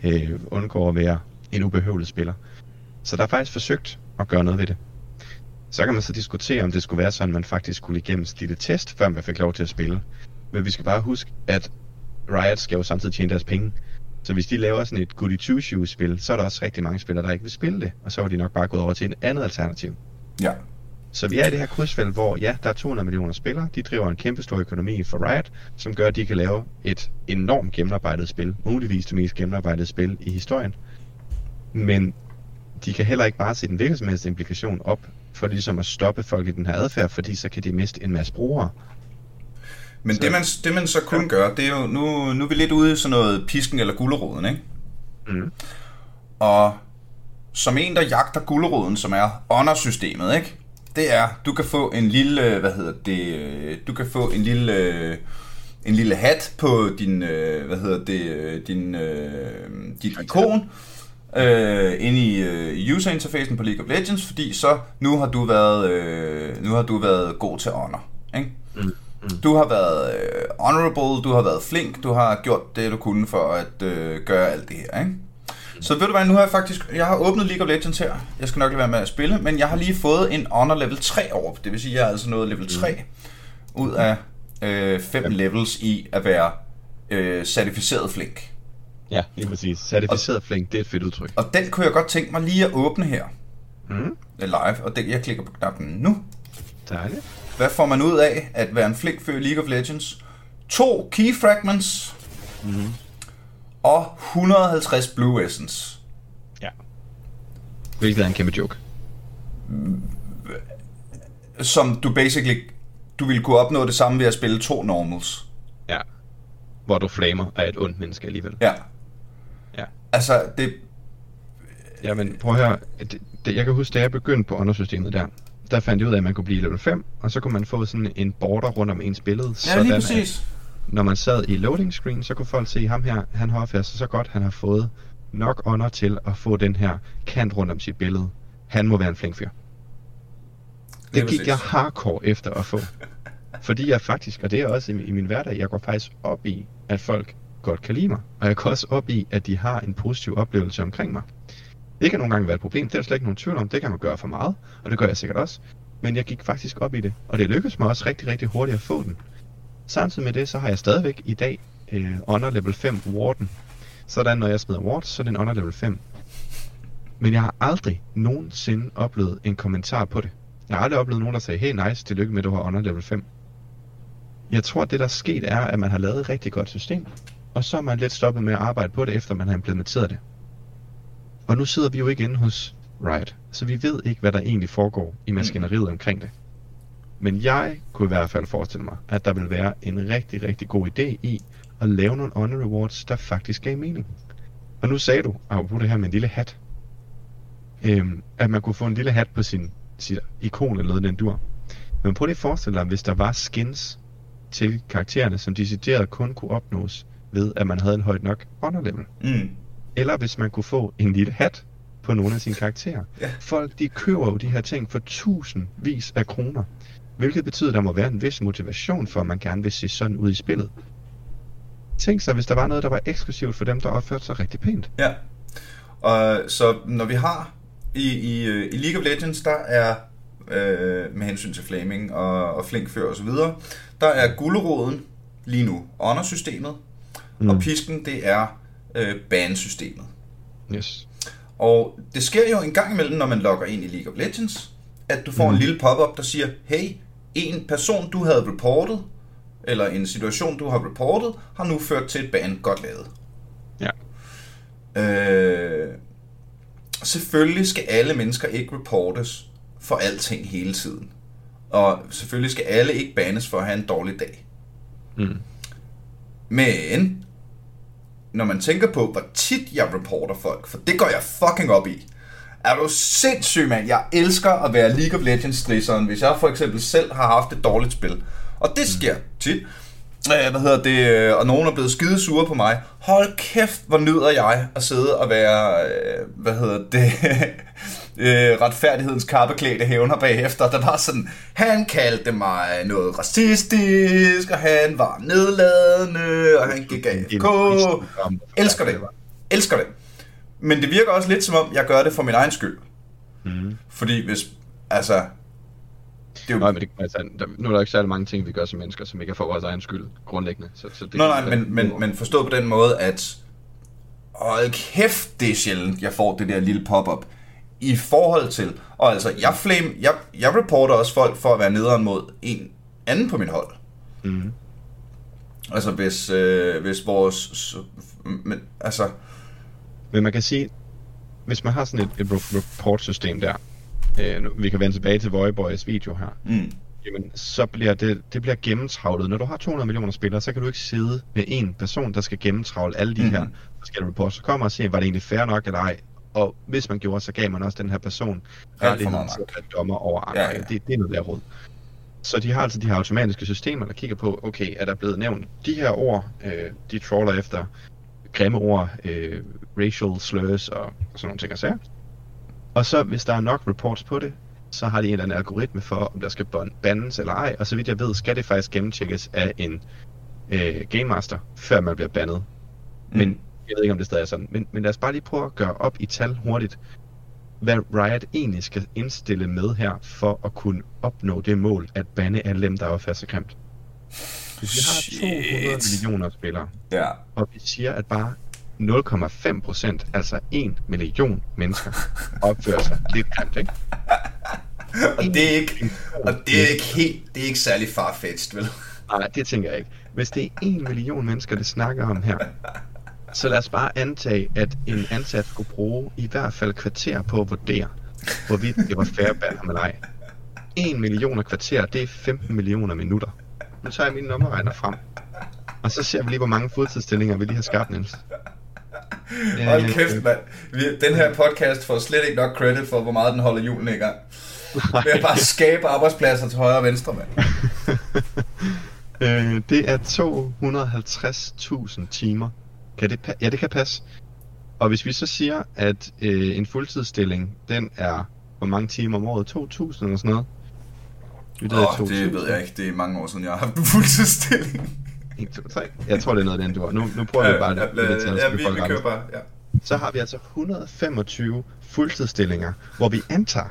øh, undgår at være en ubehøvlet spiller. Så der er faktisk forsøgt at gøre noget ved det. Så kan man så diskutere, om det skulle være sådan, at man faktisk skulle igennem lille test, før man fik lov til at spille. Men vi skal bare huske, at Riot skal jo samtidig tjene deres penge. Så hvis de laver sådan et goody two shoes spil, så er der også rigtig mange spillere, der ikke vil spille det. Og så var de nok bare gået over til et andet alternativ. Ja. Så vi er i det her krydsfelt, hvor ja, der er 200 millioner spillere, de driver en kæmpe stor økonomi for Riot, som gør, at de kan lave et enormt gennemarbejdet spil, muligvis det mest gennemarbejdede spil i historien. Men de kan heller ikke bare se den hvilken implikation op, for ligesom at stoppe folk i den her adfærd, fordi så kan de miste en masse brugere. Men Så- det man, det man så kun Ja. gør, det er jo, nu, nu er vi lidt ude i sådan noget pisken eller gulleroden, ikke? Mm. Og som en, der jagter gulleroden, som er honor-systemet, ikke? Det er, du kan få en lille, hvad hedder det, øh, du kan få en lille, øh, en lille hat på din, øh, hvad hedder det, din, dit ikon, øh, inde i øh, user interfacen på League of Legends, fordi så nu har du været, øh, nu har du været god til honor, ikke? Mm. Du har været øh, honorable, du har været flink, du har gjort det, du kunne for at øh, gøre alt det her, ikke? Så ved du hvad, nu har jeg faktisk, jeg har åbnet League of Legends her. Jeg skal nok lade være med at spille, men jeg har lige fået en honor level 3 over. Det vil sige, jeg er altså nået level 3 ud af 5 øh, fem levels i at være øh, certificeret flink. Ja, lige præcis. Certificeret flink, det er et fedt udtryk. Og den kunne jeg godt tænke mig lige at åbne her Mm. live, og den, jeg klikker på knappen nu. Dejligt. Hvad får man ud af at være en flink før League of Legends? To key fragments Mm. og 150 blue essence. Ja. Hvilket er en kæmpe joke. Som du basically, du ville kunne opnå det samme ved at spille to normals. Ja. Hvor du flamer af et ondt menneske alligevel. Ja. Ja. Altså, det, Jamen, prøv at høre. Det, det, jeg kan huske, da jeg begyndte på undersystemet der, der fandt jeg ud af, at man kunne blive level 5, og så kunne man få sådan en border rundt om ens billede. ja, lige at præcis. når man sad i loading screen, så kunne folk se ham her, han har opført sig så godt, han har fået nok ånder til at få den her kant rundt om sit billede. Han må være en flink fyr. Lige Det gik præcis. jeg hardcore efter at få. Fordi jeg faktisk, og det er også i, i min hverdag, jeg går faktisk op i, at folk godt kan lide mig. Og jeg går også op i, at de har en positiv oplevelse omkring mig. Det kan nogle gange være et problem, det er der slet ikke nogen tvivl om. Det kan man gøre for meget, og det gør jeg sikkert også. Men jeg gik faktisk op i det, og det lykkedes mig også rigtig, rigtig hurtigt at få den. Samtidig med det, så har jeg stadigvæk i dag øh, Honor level 5 warden. Sådan, når jeg smider ward, så er det en level 5. Men jeg har aldrig nogensinde oplevet en kommentar på det. Jeg har aldrig oplevet nogen, der sagde, hey nice, tillykke med, at du har Honor level 5. Jeg tror, det der er sket er, at man har lavet et rigtig godt system, og så er man lidt stoppet med at arbejde på det, efter man har implementeret det. Og nu sidder vi jo ikke inde hos Riot, så vi ved ikke, hvad der egentlig foregår i maskineriet omkring det. Men jeg kunne i hvert fald forestille mig, at der vil være en rigtig, rigtig god idé i at lave nogle honor rewards, der faktisk gav mening. Og nu sagde du, apropos det her med en lille hat, øhm, at man kunne få en lille hat på sin, sit ikon eller noget den dur. Men prøv lige at forestille dig, hvis der var skins til karaktererne, som decideret kun kunne opnås ved, at man havde en højt nok honor level. Mm. Eller hvis man kunne få en lille hat på nogle af sine karakterer. Ja. Folk, de køber jo de her ting for tusindvis af kroner. Hvilket betyder, at der må være en vis motivation for, at man gerne vil se sådan ud i spillet. Tænk sig, hvis der var noget, der var eksklusivt for dem, der opførte sig rigtig pænt. Ja. Og så når vi har i, i, i League of Legends, der er øh, med hensyn til flaming og, og flinkfør og så videre, der er gulderåden lige nu honor-systemet, mm. og pisken det er øh, ban-systemet. Yes. Og det sker jo en gang imellem, når man logger ind i League of Legends, at du får mm. en lille pop-up, der siger, hey, en person, du havde reportet, eller en situation, du har reportet, har nu ført til et ban. Godt lavet. Ja. Øh, selvfølgelig skal alle mennesker ikke reportes for alting hele tiden. Og selvfølgelig skal alle ikke banes for at have en dårlig dag. Mm. Men, når man tænker på, hvor tit jeg reporter folk, for det går jeg fucking op i. Er du sindssyg, mand? Jeg elsker at være League of Legends strisseren, hvis jeg for eksempel selv har haft et dårligt spil. Og det sker tit. Øh, hvad hedder det? øh, Og nogen er blevet skide sure på mig. Hold kæft, hvor nyder jeg at sidde og være, øh, hvad hedder det, øh, retfærdighedens kappeklædte hævner bagefter. Der var sådan, han kaldte mig noget racistisk, og han var nedladende, og han gik af Elsker det. Elsker det. Men det virker også lidt som om, jeg gør det for min egen skyld. Mm. Fordi hvis, altså... Det er jo, Nej, men det, altså, der, nu er der ikke særlig mange ting, vi gør som mennesker, som ikke er for vores egen skyld, grundlæggende. Så, så det, Nå, nej, men, men, men forstået på den måde, at hold kæft, det er sjældent, jeg får det der lille pop-up. I forhold til, og altså, jeg, flame, jeg, jeg reporter også folk for at være nederen mod en anden på mit hold. Mm. Altså, hvis, øh, hvis vores... Men, altså, Men man kan sige, hvis man har sådan et, et re- report-system der, øh, nu, vi kan vende tilbage til Voiboys video her, mm, jamen, så bliver det, det bliver gennemtravlet. Når du har 200 millioner spillere, så kan du ikke sidde med en person, der skal gennemtravle alle de mm-hmm. her forskellige reports. Så kommer og siger, var det egentlig fair nok eller ej? Og hvis man gjorde, så gav man også den her person rettigheden til at være dommer over andre. Ja, Ja. Det, det er noget der råd. Så de har altså de her automatiske systemer, der kigger på, okay, er der blevet nævnt de her ord, øh, de trawler efter grimme ord, øh, racial slurs og, og sådan nogle ting og sager. Og så hvis der er nok reports på det, så har de en eller anden algoritme for, om der skal ban- bandes eller ej. Og så vidt jeg ved, skal det faktisk gennemtjekkes af en øh, Game Master, før man bliver bandet. Mm. Men Jeg ved ikke, om det stadig er sådan. Men, men lad os bare lige prøve at gøre op i tal hurtigt, hvad Riot egentlig skal indstille med her, for at kunne opnå det mål, at bande alle dem, der er fast grimt. Hvis vi har 200 millioner spillere, Ja. og vi siger, at bare 0,5 procent, altså 1 million mennesker, opfører sig lidt grimt, ikke? Og det er ikke, og det er ikke helt, det er ikke særlig farfetched, vel? Nej, det tænker jeg ikke. Hvis det er 1 million mennesker, det snakker om her, så lad os bare antage, at en ansat skulle bruge i hvert fald kvarter på at vurdere, hvorvidt det var ham eller ej. 1 million kvarter, det er 15 millioner minutter. Nu tager jeg mine nummerregner frem. Og så ser vi lige, hvor mange fuldtidsstillinger vi lige har skabt, Niels. Hold kæft, mand. Den her podcast får slet ikke nok credit for, hvor meget den holder julen i gang. Ved at bare skabe arbejdspladser til højre og venstre, mand. Øh, det er 250.000 timer. Kan det pa- ja, det kan passe. Og hvis vi så siger, at øh, en fuldtidsstilling, den er hvor mange timer om året? 2.000 eller sådan noget? Vi ved, Åh, det ved jeg ikke. Det er mange år siden, jeg har haft en fuldtidsstilling. 1, 2, 3. Jeg tror, det er noget af den, du har. Nu, nu prøver vi bare det. det, det, ja, vi, vi kører bare, ja. Så har vi altså 125 fuldtidsstillinger, hvor vi antager,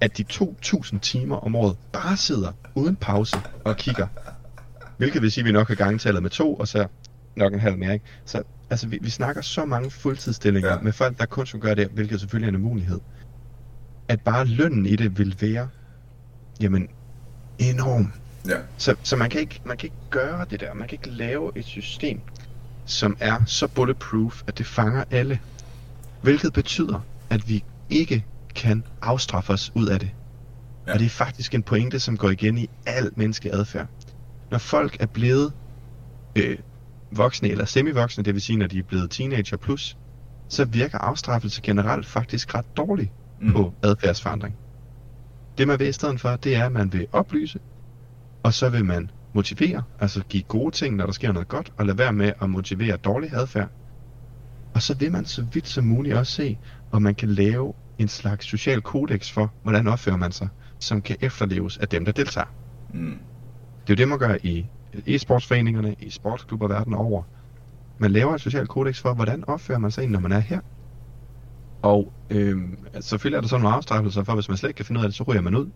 at de 2.000 timer om året bare sidder uden pause og kigger. Hvilket vil sige, at vi nok har gangetallet med to, og så nok en halv mere. Ikke? Så altså, vi, vi snakker så mange fuldtidsstillinger Ja. med folk, der kun skulle gøre det, hvilket selvfølgelig er en mulighed. At bare lønnen i det vil være, jamen, enorm. Ja. Så, så man, kan ikke, man kan ikke gøre det der. Man kan ikke lave et system, som er så bulletproof, at det fanger alle. Hvilket betyder, at vi ikke kan afstraffe os ud af det. Ja. Ja. Og det er faktisk en pointe, som går igen i al menneskelig adfærd. Når folk er blevet øh, voksne eller semi-voksne, det vil sige, når de er blevet teenager plus, så virker afstraffelse generelt faktisk ret dårligt Mm. på adfærdsforandring. Det man vil i stedet for, det er, at man vil oplyse, og så vil man motivere, altså give gode ting, når der sker noget godt, og lade være med at motivere dårlig adfærd. Og så vil man så vidt som muligt også se, om man kan lave en slags social kodex for, hvordan opfører man sig, som kan efterleves af dem, der deltager. Mm. Det er jo det, man gør i e-sportsforeningerne, i sportsklubber verden over. Man laver et socialt kodex for, hvordan opfører man sig, når man er her. Og øhm, altså, selvfølgelig er der sådan nogle afstraffelser for, hvis man slet ikke kan finde ud af det, så ryger man ud.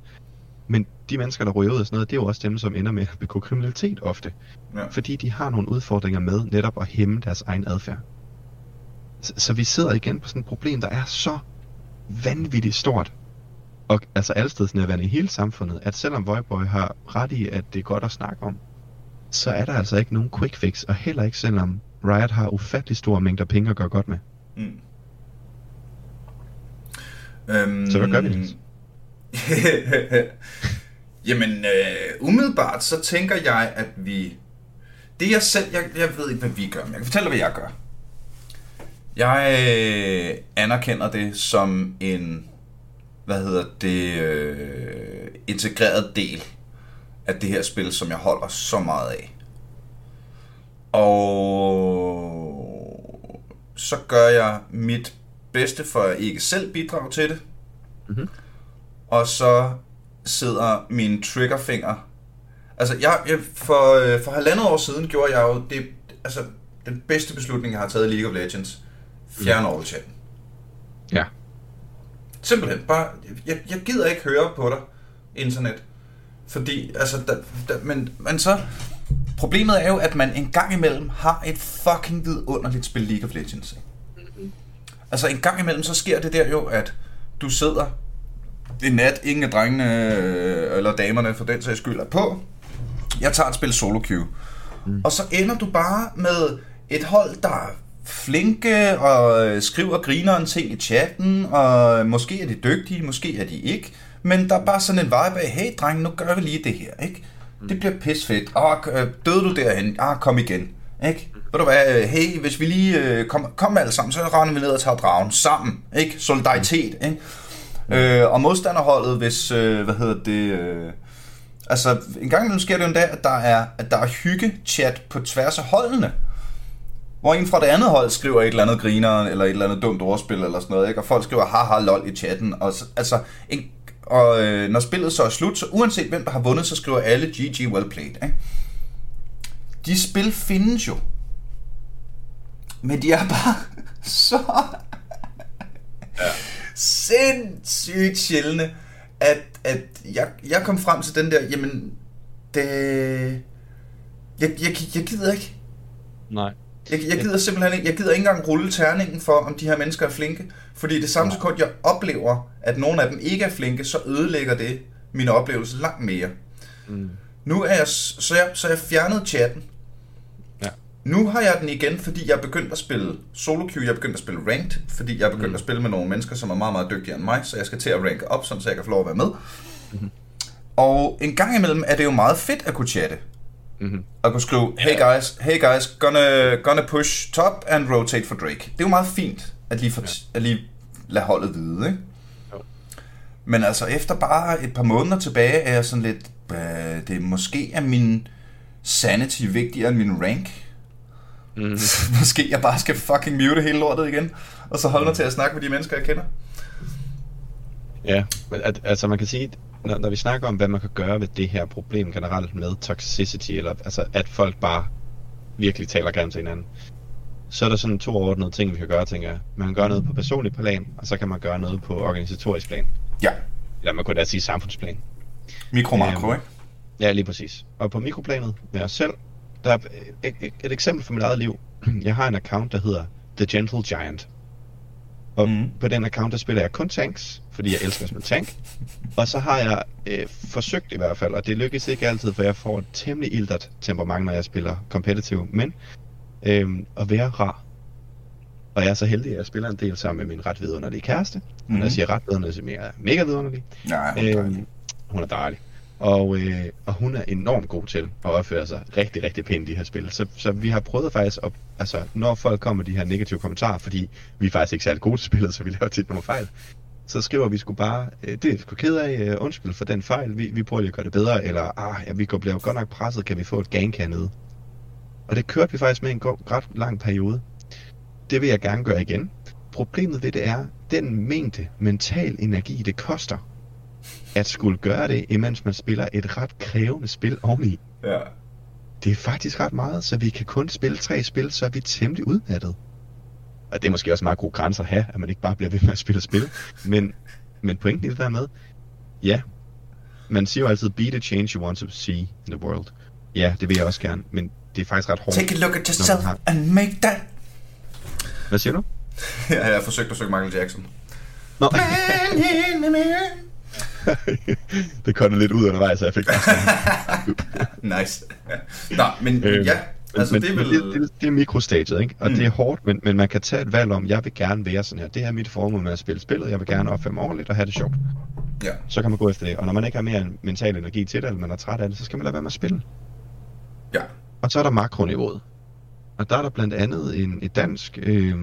Men de mennesker, der ryger ud af sådan noget, det er jo også dem, som ender med at begå kriminalitet ofte. Ja. Fordi de har nogle udfordringer med netop at hæmme deres egen adfærd. Så, så vi sidder igen på sådan et problem, der er så vanvittigt stort. Og altså alstedsnærværende i hele samfundet, at selvom Voiboy har ret i, at det er godt at snakke om, så er der altså ikke nogen quick fix, og heller ikke selvom Riot har ufattelig store mængder penge at gøre godt med. Mm. Øhm, Så hvad gør vi, Niels? Jamen, øh, umiddelbart så tænker jeg, at vi... Det jeg selv... Jeg, jeg ved ikke, hvad vi gør, men jeg kan fortælle dig, hvad jeg gør. Jeg øh, anerkender det som en... Hvad hedder det? Øh, integreret del af det her spil, som jeg holder så meget af. Og så gør jeg mit bedste for at ikke selv bidrage til det. Mhm. Og så sidder min triggerfinger... Altså, jeg, jeg, for, øh, for halvandet år siden gjorde jeg jo det, altså, den bedste beslutning, jeg har taget i League of Legends. Fjern mm. chatten. Ja. Simpelthen. Bare, jeg, jeg gider ikke høre på dig, internet. Fordi, altså, der, der, men, men så... Problemet er jo, at man en gang imellem har et fucking vidunderligt spil League of Legends. ikke? Altså, en gang imellem, så sker det der jo, at du sidder en nat, ingen af drengene, øh, eller damerne for den sags skyld, er på. Jeg tager et spil solo queue. Mm. Og så ender du bare med et hold, der er flinke og øh, skriver grineren ting i chatten, og måske er de dygtige, måske er de ikke. Men der er bare sådan en vibe af, hey dreng, nu gør vi lige det her, ikke? Det bliver pisfedt. Åh, øh, døde du derhen? Ah, kom igen. Ikke? Ved du hvad, øh, hey, hvis vi lige øh, kom, kom alle sammen, så render vi ned og tager dragen sammen. Ikke? Solidaritet. Ikke? Øh, og modstanderholdet, hvis, øh, hvad hedder det, øh, altså en gang imellem sker det jo endda, at der er, at der er hygge-chat på tværs af holdene. Hvor en fra det andet hold skriver et eller andet grineren, eller et eller andet dumt ordspil, eller sådan noget, ikke? og folk skriver haha lol i chatten. Og, så, altså, en, og øh, når spillet så er slut, så uanset hvem der har vundet, så skriver alle GG well played. Ikke? De spil findes jo. Men de er bare så ja. sindssygt sjældne, at, at jeg, jeg kom frem til den der, jamen, det... Jeg, jeg, jeg gider ikke. Nej. Jeg, jeg gider simpelthen ikke, jeg gider ikke engang rulle terningen for, om de her mennesker er flinke. Fordi det samme sekund, jeg oplever, at nogle af dem ikke er flinke, så ødelægger det min oplevelse langt mere. Mm. Nu er jeg, så jeg, så jeg fjernet chatten. Ja. Nu har jeg den igen, fordi jeg er begyndt at spille solo queue, jeg er begyndt at spille ranked, fordi jeg er begyndt mm. at spille med nogle mennesker, som er meget, meget dygtigere end mig, så jeg skal til at ranke op, sådan, så jeg kan få lov at være med. Mm-hmm. Og en gang imellem er det jo meget fedt at kunne chatte. Mm-hmm. Og kunne skrive, hey guys, hey guys, gonna, gonna push top and rotate for Drake. Det er jo meget fint, at lige, for, ja. at lige lade holdet vide, ikke? Jo. Men altså, efter bare et par måneder tilbage, er jeg sådan lidt, øh, det måske er min sanity vigtigere end min rank. Mm. måske jeg bare skal fucking mute hele lortet igen, og så holde mig mm. til at snakke med de mennesker, jeg kender. Ja, men at, altså man kan sige, når, når vi snakker om, hvad man kan gøre ved det her problem generelt med toxicity, eller altså at folk bare virkelig taler grimt til hinanden, så er der sådan to overordnede ting, vi kan gøre, tænker jeg. Man kan gøre noget på personlig plan, og så kan man gøre noget på organisatorisk plan. Ja. Eller man kunne da sige samfundsplan. Mikro-makro, øhm, ikke? Ja, lige præcis. Og på mikroplanet med os selv, der er et, et, et eksempel fra mit eget liv. Jeg har en account, der hedder The Gentle Giant. Og mm. på den account, der spiller jeg kun tanks, fordi jeg elsker at spille tank. Og så har jeg øh, forsøgt i hvert fald, og det lykkes ikke altid, for jeg får et temmelig ildert temperament, når jeg spiller competitive, men øh, at være rar. Og jeg er så heldig, at jeg spiller en del sammen med min ret vidunderlige kæreste. Mm. Når jeg siger ret vidunderlig, så er jeg mega vidunderlig. Nej, hun er øh, Hun er dejlig. Og, øh, og hun er enormt god til at opføre sig rigtig, rigtig pænt i de her spil. Så, så vi har prøvet faktisk, at, altså når folk kommer med de her negative kommentarer, fordi vi er faktisk ikke særlig gode til spillet, så vi laver tit nogle fejl, så skriver vi sgu bare, øh, det er sgu ked af, øh, undskyld for den fejl, vi, vi prøver lige at gøre det bedre, eller ah, ja, vi bliver godt nok presset, kan vi få et gank hernede? Og det kørte vi faktisk med en god, ret lang periode. Det vil jeg gerne gøre igen. Problemet ved det er, den mængde mental energi, det koster, at skulle gøre det, imens man spiller et ret krævende spil oveni. Ja. Det er faktisk ret meget, så vi kan kun spille tre spil, så er vi temmelig udmattet. Og det er måske også meget gode grænser at have, at man ikke bare bliver ved med at spille spil. Men, men pointen i det der med, ja, man siger jo altid, be the change you want to see in the world. Ja, det vil jeg også gerne, men det er faktisk ret hårdt. Take a look at yourself har... and make that. Hvad siger du? ja, jeg har forsøgt at synge Michael Jackson. Nå. Det kom lidt ud undervejs, så jeg fik Nice. Nå, men øh, ja, altså men, det er vel... Det, det, det er mikrostaget, ikke? Og mm. det er hårdt, men, men man kan tage et valg om, jeg vil gerne være sådan her. Det er mit formål med at spille spillet. Jeg vil gerne opføre mig ordentligt og have det sjovt. Ja. Så kan man gå efter det. Og når man ikke har mere mental energi til det, eller man er træt af det, så skal man lade være med at spille. Ja. Og så er der makroniveauet. Og der er der blandt andet en, et dansk, øh,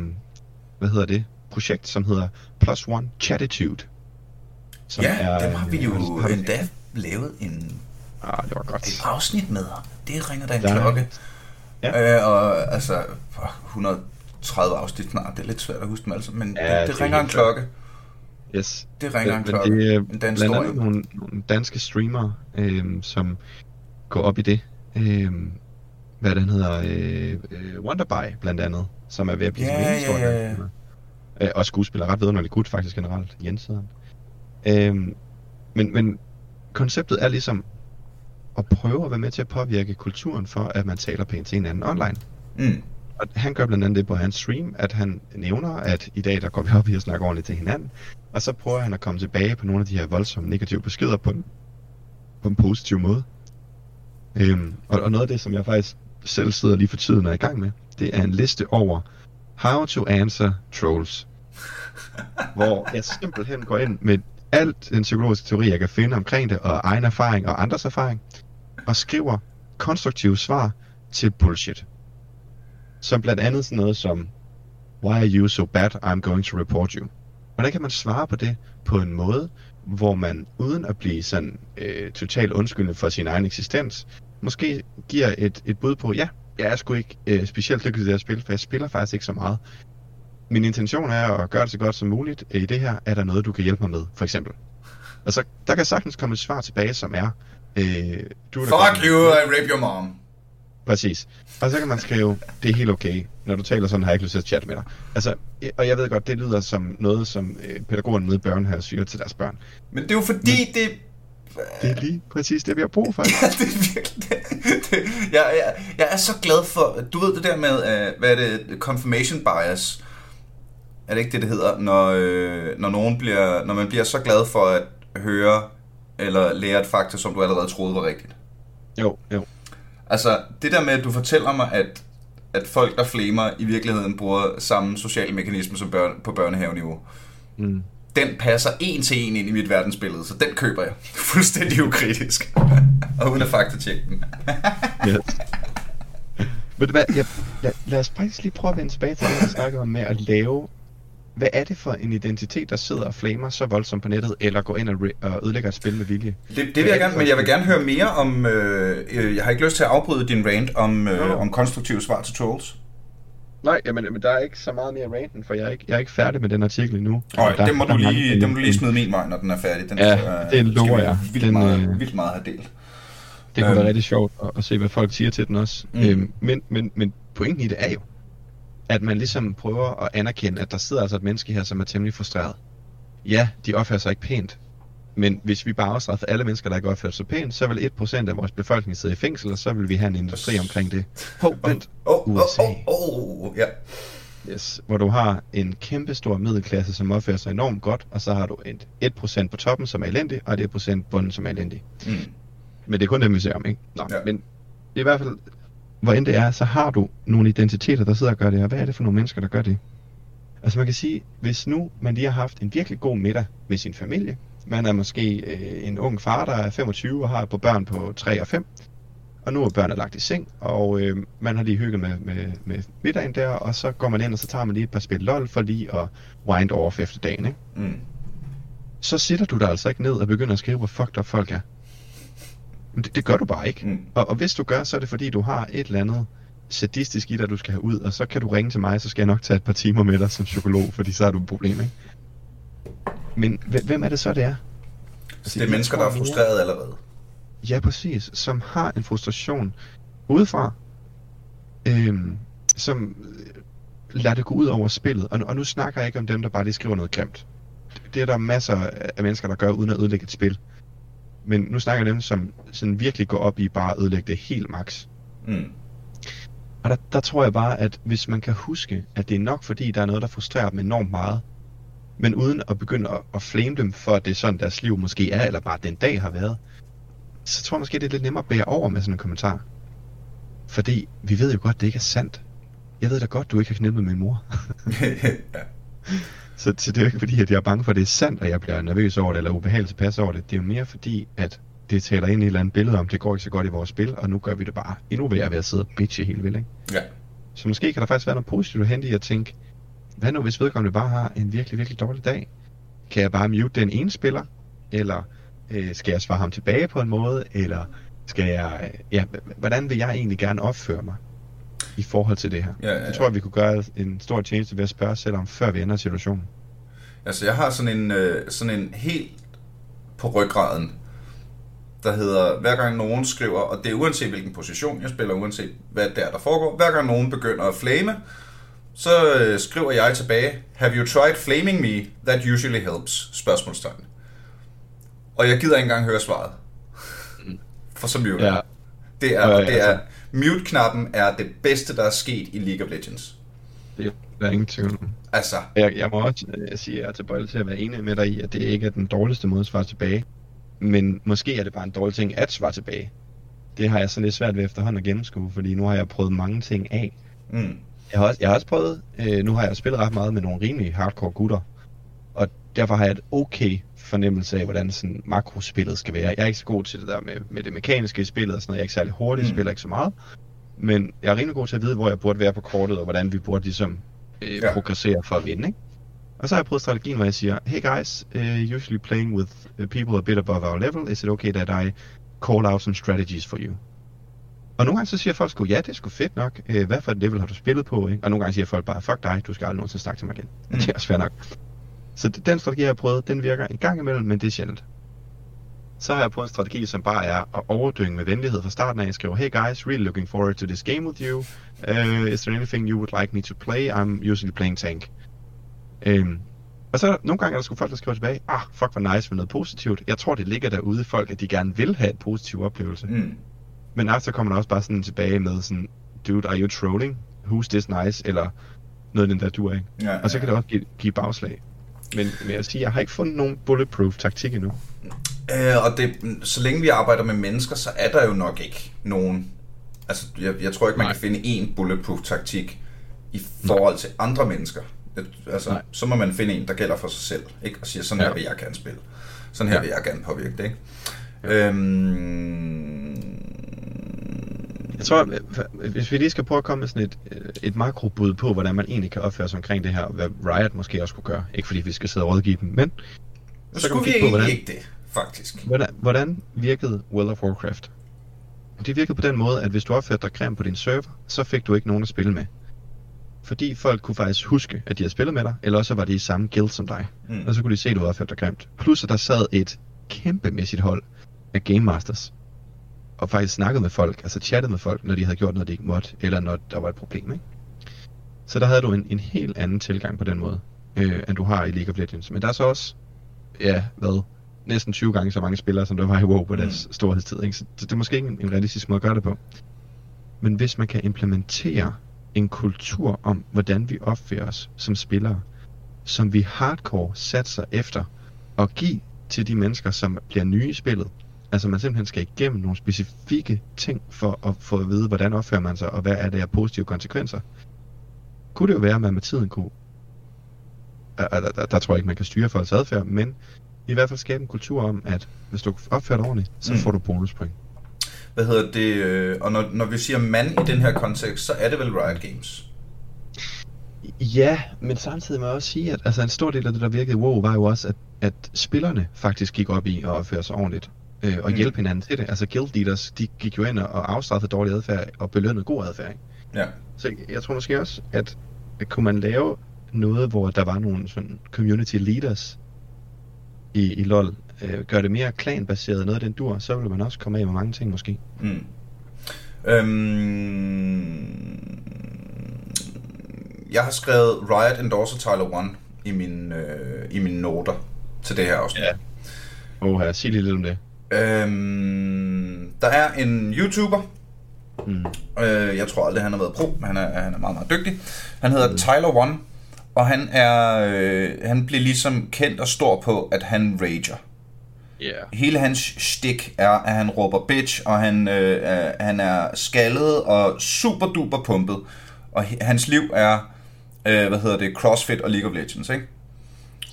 hvad hedder det, projekt, som hedder Plus One Chatitude. Som ja, er, dem har vi jo har endda lavet en, ah, det var godt. et afsnit med. Det ringer der en der, klokke. Ja. Øh, og altså, 130 afsnit snart, det er lidt svært at huske dem altså, men ja, det, det, det ringer en klokke. Yes. Det ringer en klokke. Det er en blandt andet nogle, nogle danske streamere, øh, som går op i det. Øh, hvad den hedder, øh, øh, Wonderby blandt andet, som er ved at blive ja, ja, ja, ja. Øh, og skuespiller ret vidunderligt gut faktisk generelt, Jens hedder Øhm, men, men konceptet er ligesom at prøve at være med til at påvirke kulturen for, at man taler pænt til hinanden online. Mm. Og han gør blandt andet det på hans stream, at han nævner, at i dag der går vi op i at snakke ordentligt til hinanden, og så prøver han at komme tilbage på nogle af de her voldsomme negative beskeder på en, på en positiv måde. Øhm, og, og noget af det, som jeg faktisk selv sidder lige for tiden er i gang med, det er en liste over How to answer trolls. hvor jeg simpelthen går ind med alt den psykologiske teori, jeg kan finde omkring det, og egen erfaring og andres erfaring, og skriver konstruktive svar til bullshit. Som blandt andet sådan noget som, Why are you so bad? I'm going to report you. Hvordan kan man svare på det på en måde, hvor man uden at blive sådan øh, totalt undskyldende for sin egen eksistens, måske giver et, et bud på, ja, jeg er sgu ikke øh, specielt lykkelig til at spille, for jeg spiller faktisk ikke så meget. Min intention er at gøre det så godt som muligt. I det her er der noget, du kan hjælpe mig med, for eksempel. Og så der kan sagtens komme et svar tilbage, som er... Øh, du er Fuck you, I rape your mom. Præcis. Og så kan man skrive, det er helt okay. Når du taler sådan, har jeg ikke lyst til at chatte med dig. Altså, og jeg ved godt, det lyder som noget, som øh, pædagogerne nede i børnehaven siger til deres børn. Men det er jo fordi, Men, det... Det er lige præcis det, vi har brug for. ja, det er virkelig det. det jeg, jeg, jeg er så glad for, du ved det der med, uh, hvad er det, confirmation bias. Er det ikke det, det hedder? Når, øh, når, nogen bliver, når man bliver så glad for at høre eller lære et fakta, som du allerede troede var rigtigt. Jo, jo. Altså, det der med, at du fortæller mig, at, at folk, der flamer, i virkeligheden bruger samme sociale mekanisme som børn, på børnehaveniveau. Mm. Den passer en til en ind i mit verdensbillede, så den køber jeg. Fuldstændig ukritisk. og uden at faktatjekke den. yes. Ved du hvad, jeg, lad, lad os faktisk lige prøve at vende tilbage til det, vi snakkede om med at lave hvad er det for en identitet, der sidder og flamer så voldsomt på nettet, eller går ind og, ødelægger et spil med vilje? Det, det vil jeg gerne, men jeg vil gerne høre mere om, øh, øh, jeg har ikke lyst til at afbryde din rant om, øh, no. om konstruktive svar til trolls. Nej, jamen, men der er ikke så meget mere ranten, for jeg er ikke, jeg er ikke færdig med den artikel endnu. Nej, det må, du lige, det må du lige smide min vej, når den er færdig. Den ja, er, det lover jeg. Vildt, den, meget, øh, vildt meget have delt. Det kunne øhm. være rigtig sjovt at, at se, hvad folk siger til den også. Mm. Øhm, men, men, men pointen i det er jo, at man ligesom prøver at anerkende, at der sidder altså et menneske her, som er temmelig frustreret. Ja, de opfører sig ikke pænt, men hvis vi bare afstraffer alle mennesker, der ikke opfører sig pænt, så vil 1% af vores befolkning sidde i fængsel, og så vil vi have en industri omkring det. Hov, vent. Oh, oh, USA. Oh, oh, oh, ja. Yes, hvor du har en kæmpe stor middelklasse, som opfører sig enormt godt, og så har du et 1% på toppen, som er elendig, og et 1% bunden, som er elendig. Mm. Men det er kun dem, vi ser om, ikke? Nå, ja. men det er i hvert fald hvor end det er, så har du nogle identiteter, der sidder og gør det, og hvad er det for nogle mennesker, der gør det? Altså man kan sige, hvis nu man lige har haft en virkelig god middag med sin familie, man er måske øh, en ung far, der er 25 og har på børn på 3 og 5, og nu er børnene lagt i seng, og øh, man har lige hygget med, med, med middagen der, og så går man ind, og så tager man lige et par spil LOL for lige at wind off efter dagen, ikke? Mm. Så sitter du der altså ikke ned og begynder at skrive, hvor fucked up folk er. Men det, det gør du bare ikke. Mm. Og, og hvis du gør, så er det fordi, du har et eller andet sadistisk i dig, du skal have ud, og så kan du ringe til mig, så skal jeg nok tage et par timer med dig som psykolog, fordi så har du et problem, ikke? Men hvem er det så, det er? Altså, det er mennesker, der er frustreret allerede. Ja, præcis. Som har en frustration udefra, øhm, som lader det gå ud over spillet. Og, og nu snakker jeg ikke om dem, der bare lige skriver noget grimt. Det er der masser af mennesker, der gør, uden at ødelægge et spil. Men nu snakker jeg dem, som sådan virkelig går op i bare at ødelægge det helt max. Mm. Og der, der tror jeg bare, at hvis man kan huske, at det er nok fordi, der er noget, der frustrerer dem enormt meget, men uden at begynde at, at flame dem for, at det er sådan, deres liv måske er, eller bare den dag har været, så tror jeg måske, det er lidt nemmere at bære over med sådan en kommentar. Fordi vi ved jo godt, det ikke er sandt. Jeg ved da godt, du ikke har knippet min mor. ja. Så, så det er jo ikke fordi, at jeg er bange for, at det er sandt, at jeg bliver nervøs over det, eller ubehageligt tilpas over det. Det er jo mere fordi, at det taler ind i et eller andet billede om, det går ikke så godt i vores spil, og nu gør vi det bare endnu værre ved at sidde og bitche helt vildt, ikke? Ja. Så måske kan der faktisk være noget positivt at hente i at tænke, hvad nu hvis vedkommende bare har en virkelig, virkelig dårlig dag? Kan jeg bare mute den ene spiller? Eller øh, skal jeg svare ham tilbage på en måde? Eller skal jeg, øh, ja, hvordan vil jeg egentlig gerne opføre mig? I forhold til det her. Ja, ja, ja. Jeg tror, at vi kunne gøre en stor tjeneste ved at spørge selv om, før vi ender situationen. Altså, jeg har sådan en, øh, sådan en helt på ryggraden, der hedder, hver gang nogen skriver, og det er uanset hvilken position jeg spiller, uanset hvad der der foregår, hver gang nogen begynder at flame, så øh, skriver jeg tilbage, have you tried flaming me? That usually helps, spørgsmålstegn. Og jeg gider ikke engang høre svaret. For så mute. Ja. Det er, ja, ja, det er, altså mute-knappen er det bedste, der er sket i League of Legends. Det er ingen tvivl Altså. Jeg, jeg må også jeg sige, at jeg er tilbøjelig til at være enig med dig i, at det ikke er den dårligste måde at svare tilbage. Men måske er det bare en dårlig ting at svare tilbage. Det har jeg så lidt svært ved efterhånden at gennemskue, fordi nu har jeg prøvet mange ting af. Mm. Jeg, har også, jeg har også prøvet, øh, nu har jeg spillet ret meget med nogle rimelig hardcore gutter, og derfor har jeg et okay fornemmelse af, hvordan sådan makrospillet skal være. Jeg er ikke så god til det der med, med det mekaniske spillet og sådan noget. Jeg er ikke særlig hurtig, mm. spiller ikke så meget. Men jeg er rimelig god til at vide, hvor jeg burde være på kortet, og hvordan vi burde ligesom øh, ja. progressere for at vinde, ikke? Og så har jeg prøvet strategien, hvor jeg siger, hey guys, uh, usually playing with uh, people a bit above our level, is it okay that I call out some strategies for you? Og nogle gange så siger folk sgu, ja, det er sgu fedt nok. Uh, hvad for et level har du spillet på? Ikke? Og nogle gange siger folk bare, fuck dig, du skal aldrig nogensinde snakke til mig igen. Mm. Det er også fair nok. Så den strategi, jeg har prøvet, den virker en gang imellem, men det er sjældent. så har jeg på en strategi, som bare er at overdynge med venlighed fra starten af. Jeg skriver, hey guys, really looking forward to this game with you. Uh, is there anything you would like me to play? I'm usually playing tank. Um, og så nogle gange er der sgu folk, der skriver tilbage, ah, fuck, hvor nice med noget positivt. Jeg tror, det ligger derude folk, at de gerne vil have en positiv oplevelse. Mm. Men efter kommer der også bare sådan tilbage med sådan, dude, are you trolling? Who's this nice? Eller noget af den der dur, ikke? Ja, Og så kan det også give, give bagslag. Men, men jeg siger, jeg har ikke fundet nogen bulletproof taktik endnu. Øh, og det, så længe vi arbejder med mennesker, så er der jo nok ikke nogen... Altså, jeg, jeg tror ikke, man Nej. kan finde én bulletproof taktik i forhold til andre mennesker. Altså, Nej. så må man finde en, der gælder for sig selv, ikke? Og siger, sådan Ja. her vil jeg gerne spille. Sådan her Ja. vil jeg gerne påvirke det, ikke? Øhm, Jeg tror, øh, hvis vi lige skal prøve at komme med sådan et, øh, et makrobud på, hvordan man egentlig kan opføre sig omkring det her, og hvad Riot måske også kunne gøre. Ikke fordi vi skal sidde og rådgive dem, men nu så skulle vi på, hvordan- ikke det, faktisk. hvordan, hvordan virkede World of Warcraft? Det virkede på den måde, at hvis du opførte dig grim på din server, så fik du ikke nogen at spille med. Fordi folk kunne faktisk huske, at de havde spillet med dig, eller også var de i samme guild som dig. Mm. Og så kunne de se, at du havde opført dig grimt. Plus at der sad et kæmpemæssigt hold af Game Masters. Og faktisk snakkede med folk, altså chattede med folk, når de havde gjort noget, de ikke måtte, eller når der var et problem, ikke? Så der havde du en, en helt anden tilgang på den måde, øh, end du har i League of Legends. Men der er så også, ja, hvad, næsten 20 gange så mange spillere, som der var i WoW på deres Mm. storhedstid, ikke? Så det er måske ikke en, en realistisk måde at gøre det på. Men hvis man kan implementere en kultur om, hvordan vi opfører os som spillere, som vi hardcore satser efter at give til de mennesker, som bliver nye i spillet. Altså man simpelthen skal igennem nogle specifikke ting for at få at vide, hvordan opfører man sig, og hvad er det af positive konsekvenser. Kunne det jo være, at man med tiden kunne... Der, der, der, der tror jeg ikke, man kan styre folks adfærd, men i hvert fald skabe en kultur om, at hvis du opfører dig ordentligt, så Mm. får du bonuspoint. Hvad hedder det? øh, Og når, når vi siger mand i den her kontekst, så er det vel Riot Games. Ja, men samtidig må jeg også sige, at altså, en stor del af det, der virkede WoW, var jo også, at, at spillerne faktisk gik op i at opføre sig ordentligt. Øh, og Mm. hjælpe hinanden til det. Altså guild leaders, de gik jo ind og afstraffede dårlig adfærd og belønnede god adfærd. Ikke? Ja. Så jeg tror måske også, at, at kunne man lave noget, hvor der var nogle sådan community leaders i, i LoL, øh, gøre det mere klanbaseret, noget af den dur, så ville man også komme af med mange ting måske. Mm. Øhm, jeg har skrevet Riot endorser Tyler One i mine, øh, i mine noter til det her afsnit. Ja. Åh, sig lige lidt om det. Øhm, der er en YouTuber, Mm. øh, jeg tror aldrig han har været pro, men han er, han er meget, meget dygtig. Han hedder mm. Tyler One, og han er øh, han bliver ligesom kendt og stor på, at han rager. Yeah. hele hans stik er, at han råber bitch, og han, øh, han er skaldet og super duper pumpet. Og hans liv er, øh, hvad hedder det, CrossFit og League of Legends, ikke?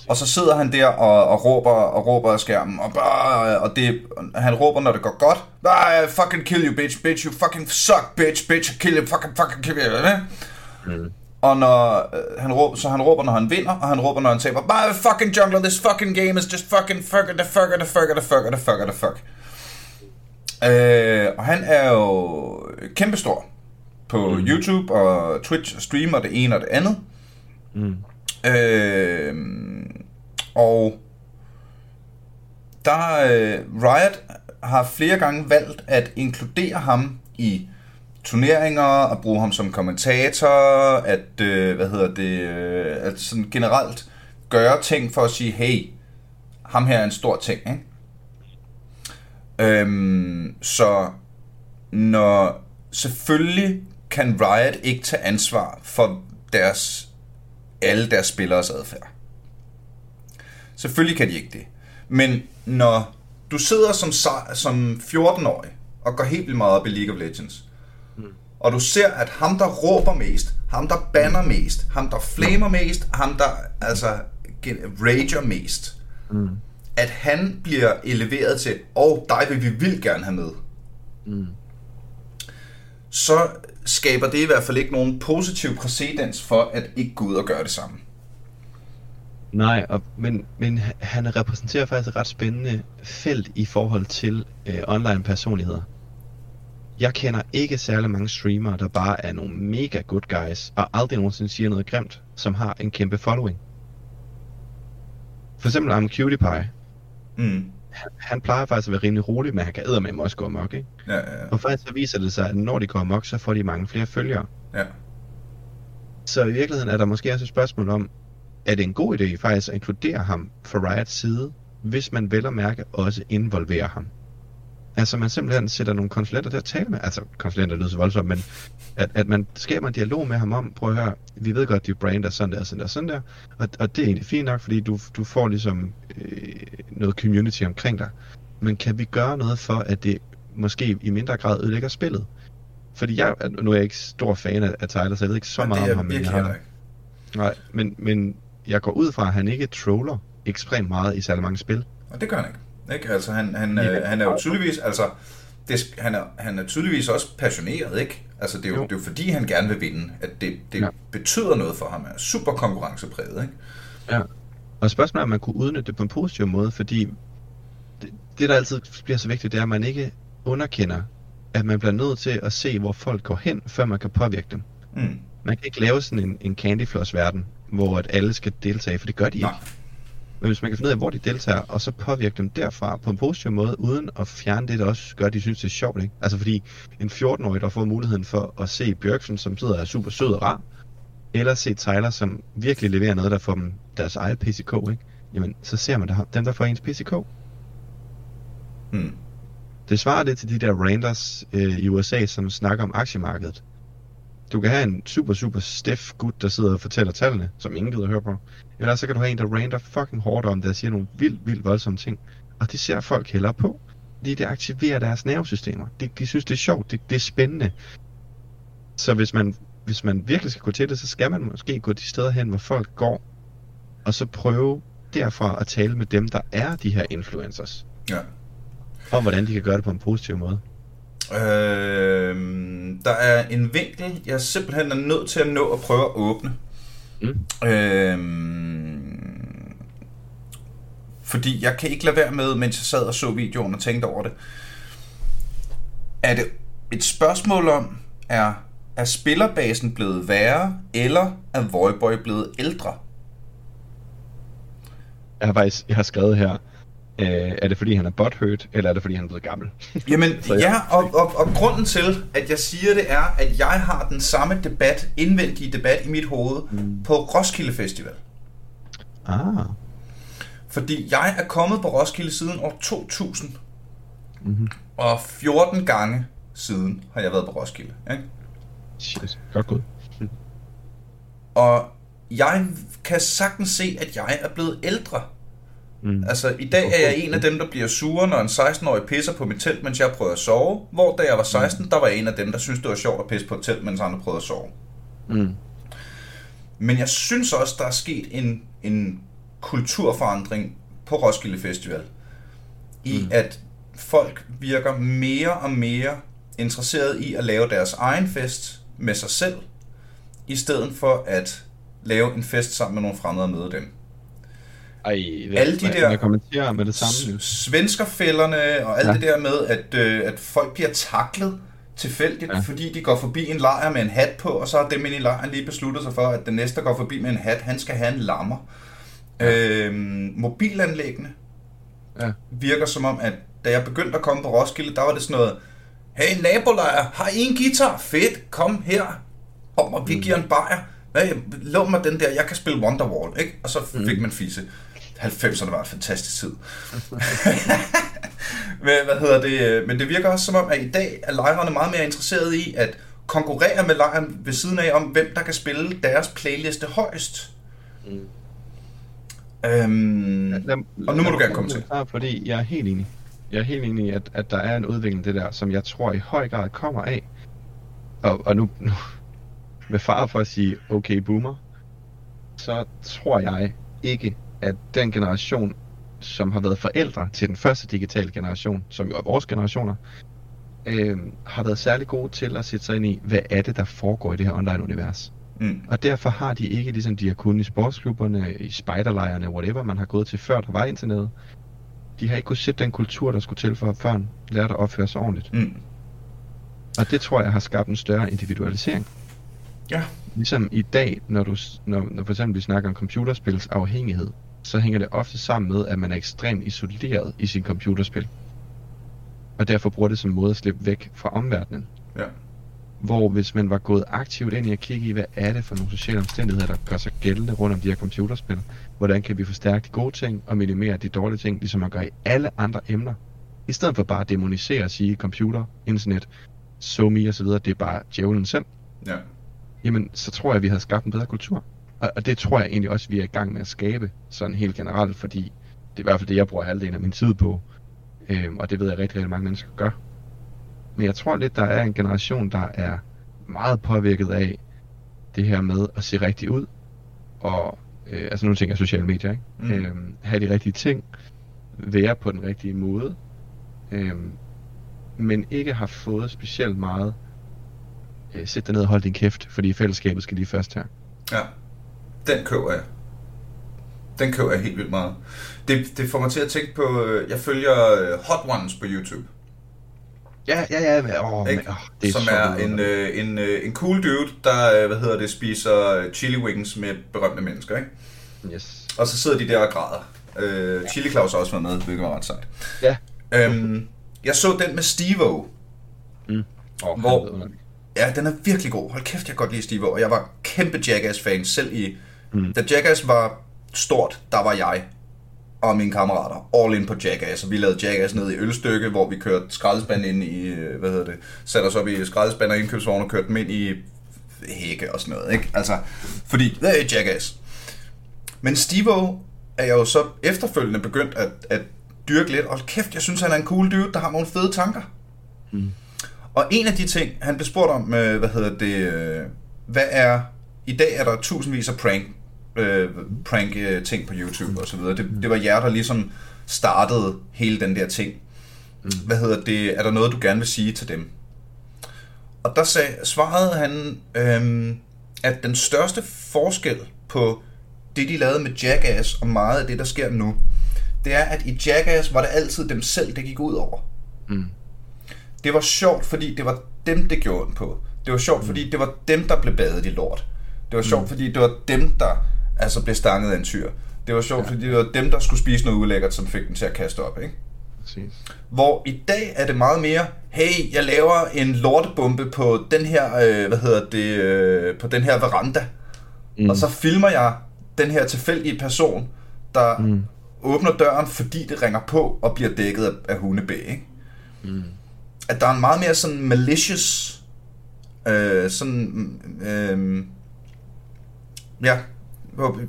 Og så sidder han der og, og råber og råber af skærmen, og, bare, og det, han råber, når det går godt. Ah, fucking kill you, bitch, bitch, you fucking suck, bitch, bitch, kill you, fucking, fucking kill you? Mm. Og når øh, han råber, så han råber, når han vinder, og han råber, når han taber. Bare fucking jungler, this fucking game is just fucking fuck the fuck the fuck the fuck the fuck the fuck. Øh, og han er jo kæmpestor på mm. YouTube og Twitch og streamer det ene og det andet. Mm. Øh, og der øh, Riot har flere gange valgt at inkludere ham i turneringer og bruge ham som kommentator, at øh, hvad hedder det, øh, at sådan generelt gøre ting for at sige, hey, ham her er en stor ting, ikke? Øhm, så når selvfølgelig kan Riot ikke tage ansvar for deres alle deres spilleres adfærd. Selvfølgelig kan de ikke det. Men når du sidder som, som 14-årig og går helt vildt meget op i League of Legends, mm. og du ser, at ham, der råber mest, ham, der banner mest, ham, der flamer mest, ham, der altså rager mest, Mm. at han bliver eleveret til, og dig vil vi vildt gerne have med, Mm. så skaber det i hvert fald ikke nogen positiv præcedens for at ikke gå ud og gøre det samme. Nej, og, men, men han repræsenterer faktisk et ret spændende felt i forhold til øh, online personligheder. Jeg kender ikke særlig mange streamere, der bare er nogle mega good guys, og aldrig nogensinde siger noget grimt, som har en kæmpe following. For eksempel I'm Cutie Pie. Mm. han, han plejer faktisk at være rimelig rolig, men han kan med også gå amok, ikke? Ja, ja, ja. Og faktisk så viser det sig, at når de går amok, så får de mange flere følgere. ja. Så i virkeligheden er der måske også et spørgsmål om, er det en god idé faktisk at inkludere ham fra Riots side, hvis man vel at mærke også involverer ham? Altså man simpelthen sætter nogle konsulenter til at tale med, altså konsulenter lyder så voldsomt, men at, at man skaber en dialog med ham om, prøv at høre, vi ved godt, at brand er sådan der, sådan der, sådan der, og, og det er egentlig fint nok, fordi du, du får ligesom øh, noget community omkring dig. Men kan vi gøre noget for, at det måske i mindre grad ødelægger spillet? Fordi jeg, nu er jeg ikke stor fan af, af Tyler, så jeg ved ikke så Men meget det er om ham. men virkelig jeg ikke. nej, men, men jeg går ud fra, at han ikke troller ekstremt meget i særlig mange spil. Og det gør han ikke. ikke? Altså, han, han, Ja. øh, han er jo tydeligvis, altså, det, han, er, han er tydeligvis også passioneret, ikke? Altså, det er jo, Jo. det er jo fordi, han gerne vil vinde, at det, det ja. betyder noget for ham. Han er super konkurrencepræget, ikke? Ja. Og spørgsmålet er, om man kunne udnytte det på en positiv måde, fordi det, det der altid bliver så vigtigt, det er, at man ikke underkender, at man bliver nødt til at se, hvor folk går hen, før man kan påvirke dem. Mm. Man kan ikke lave sådan en, en candyfloss-verden, hvor at alle skal deltage, for det gør de Nej. ikke. Men hvis man kan finde ud af, hvor de deltager, og så påvirke dem derfra på en positiv måde, uden at fjerne det, der også gør, at de synes, det er sjovt. Ikke? Altså fordi en 14-årig, der får muligheden for at se Bjørksen, som sidder og er super sød og rar, eller se Tyler, som virkelig leverer noget, der får dem deres eget PCK, ikke? jamen så ser man der, dem, der får ens PCK. Mm. Det svarer det til de der randers øh, i USA, som snakker om aktiemarkedet. Du kan have en super, super stiff gut, der sidder og fortæller tallene, som ingen gider at høre på. Eller så kan du have en, der rander fucking hårdt om det og siger nogle vildt, vildt voldsomme ting. Og det ser folk hellere på. Fordi det aktiverer deres nervesystemer. De, de synes, det er sjovt. Det, det er spændende. Så hvis man, hvis man virkelig skal gå til det, så skal man måske gå de steder hen, hvor folk går. Og så prøve derfra at tale med dem, der er de her influencers. Ja. Om hvordan de kan gøre det på en positiv måde. Øh, der er en vinkel, jeg simpelthen er nødt til at nå at prøve at åbne. Mm. Øh, fordi jeg kan ikke lade være med, mens jeg sad og så videoen og tænkte over det. Er det et spørgsmål om, er, er spillerbasen blevet værre, eller er Voiboy blevet ældre? Jeg har faktisk jeg har skrevet her, øh, er det fordi han er butthurt, eller er det fordi han er blevet gammel? Jamen Så jeg- ja, og, og, og grunden til, at jeg siger det, er, at jeg har den samme debat, indvendige debat i mit hoved, mm. på Roskilde Festival. Ah, Fordi jeg er kommet på Roskilde siden år 2000, mm-hmm. og 14 gange siden har jeg været på Roskilde. Ikke? shit, godt gået. Og jeg kan sagtens se, at jeg er blevet ældre. Mm. Altså, i dag er jeg en af dem, der bliver sure, når en 16-årig pisser på mit telt, mens jeg prøver at sove. Hvor da jeg var 16, der var jeg en af dem, der synes det var sjovt at pisse på et telt, mens andre prøvede at sove. Mm. Men jeg synes også, der er sket en, en kulturforandring på Roskilde Festival. I mm. at folk virker mere og mere interesseret i at lave deres egen fest med sig selv, i stedet for at lave en fest sammen med nogle fremmede og møde dem. Ej, hvad, Alle de der- Jeg kommenterer med det samme. Svenskerfælderne og alt Ja. det der med, at, øh, at folk bliver taklet tilfældigt, Ja. fordi de går forbi en lejr med en hat på, og så har dem inde i lejren lige besluttet sig for, at den næste, der går forbi med en hat, han skal have en lammer. Ja. Øhm, mobilanlæggene Ja. virker som om, at da jeg begyndte at komme på Roskilde, der var det sådan noget, hey nabolejr, har I en guitar? Fedt, kom her. Om, og vi Mm. giver en bajer. Hvad, lån mig den der, jeg kan spille Wonderwall, ikke? Og så fik Mm. man fisse. 90'erne var en fantastisk tid. Men, hvad hedder det? Men det virker også som om, at i dag er lejrene meget mere interesserede i at konkurrere med lejren ved siden af, om hvem der kan spille deres playliste højst. Mm. Øhm, Lad- og nu må lad du gerne komme til. Fordi jeg er helt enig. Jeg er helt enig i, at, at der er en udvikling det der, som jeg tror i høj grad kommer af. Og, og nu, nu med far for at sige, okay boomer, så tror jeg ikke, at den generation, som har været forældre til den første digitale generation, som jo er vores generationer, øh, har været særlig gode til at sætte sig ind i, hvad er det, der foregår i det her online-univers. Mm. Og derfor har de ikke, ligesom de har kunnet i sportsklubberne, i spejderlejrene, whatever man har gået til før der var internettet. De har ikke kunnet sætte den kultur, der skulle til for at børn lærte at opføre sig ordentligt. Mm. Og det tror jeg har skabt en større individualisering. Ja. Ligesom i dag, når, du, når, når for eksempel vi snakker om computerspils afhængighed, så hænger det ofte sammen med, at man er ekstremt isoleret i sin computerspil. Og derfor bruger det som måde at slippe væk fra omverdenen. Ja. Hvor hvis man var gået aktivt ind i at kigge i, hvad er det for nogle sociale omstændigheder, der gør sig gældende rundt om de her computerspil. Hvordan kan vi forstærke de gode ting og minimere de dårlige ting, ligesom man gør i alle andre emner. I stedet for bare at demonisere og sige computer, internet, SoMe videre, det er bare djævlen selv. Ja. Jamen, så tror jeg, at vi havde skabt en bedre kultur. Og, og det tror jeg egentlig også, vi er i gang med at skabe, sådan helt generelt, fordi det er i hvert fald det, jeg bruger halvdelen af min tid på. Øhm, og det ved jeg rigtig, rigtig mange mennesker gør. Men jeg tror lidt, der er en generation, der er meget påvirket af det her med at se rigtig ud. Og, øh, altså nu tænker jeg sociale medier, ikke? Mm. Øhm, have de rigtige ting. Være på den rigtige måde. Øhm, men ikke har fået specielt meget øh, sæt dig ned og hold din kæft, fordi fællesskabet skal lige først her. Ja, den køber jeg. Den køber jeg helt vildt meget. Det, det får mig til at tænke på, øh, jeg følger øh, Hot Ones på YouTube, Ja, ja, ja. Men, åh, ikke? men, åh, det er som er en, øh, en, øh, en cool dude, der øh, hvad hedder det, spiser chili wings med berømte mennesker. Ikke? Yes. Og så sidder de der og græder. Øh, Chili Claus har også været med, hvilket var ret sejt. Ja. Øhm, jeg så den med Steve-O. Mm. Oh, Hvor- Ja, den er virkelig god. Hold kæft, jeg kan godt lide Steve Og jeg var kæmpe Jackass-fan selv i... Mm. Da Jackass var stort, der var jeg og mine kammerater all in på Jackass. Og vi lavede Jackass ned i ølstykke, hvor vi kørte skraldespand ind i... øh, Hvad hedder det? Satte os op i skraldespand og indkøbsvogn og kørte dem ind i hække og sådan noget, ikke? Altså, fordi det er Jackass. Men Steve er jeg jo så efterfølgende begyndt at, at dyrke lidt. Og kæft, jeg synes, han er en cool dude, der har nogle fede tanker. Mm. Og en af de ting, han blev spurgt om, øh, hvad hedder det, øh, hvad er, i dag er der tusindvis af prank, øh, prank øh, ting på YouTube og så videre. Det, det var jer, der ligesom startede hele den der ting. Hvad hedder det, er der noget, du gerne vil sige til dem? Og der sag, svarede han, øh, at den største forskel på det, de lavede med Jackass og meget af det, der sker nu, det er, at i Jackass var det altid dem selv, det gik ud over. Mm. Det var sjovt, fordi det var dem, det gjorde ondt på. Det var sjovt, fordi det var dem, der blev badet i lort. Det var sjovt, fordi det var dem, der altså blev stanget af en tyr. Det var sjovt, ja. fordi det var dem, der skulle spise noget ulækkert, som fik dem til at kaste op, ikke? Præcis. Hvor i dag er det meget mere, hey, jeg laver en lortebombe på den her, øh, hvad hedder det, øh, på den her veranda. Mm. Og så filmer jeg den her tilfældige person, der mm. åbner døren, fordi det ringer på og bliver dækket af, af hundebæ, ikke? Mm. at der er en meget mere sådan malicious, øh, sådan, øh, ja,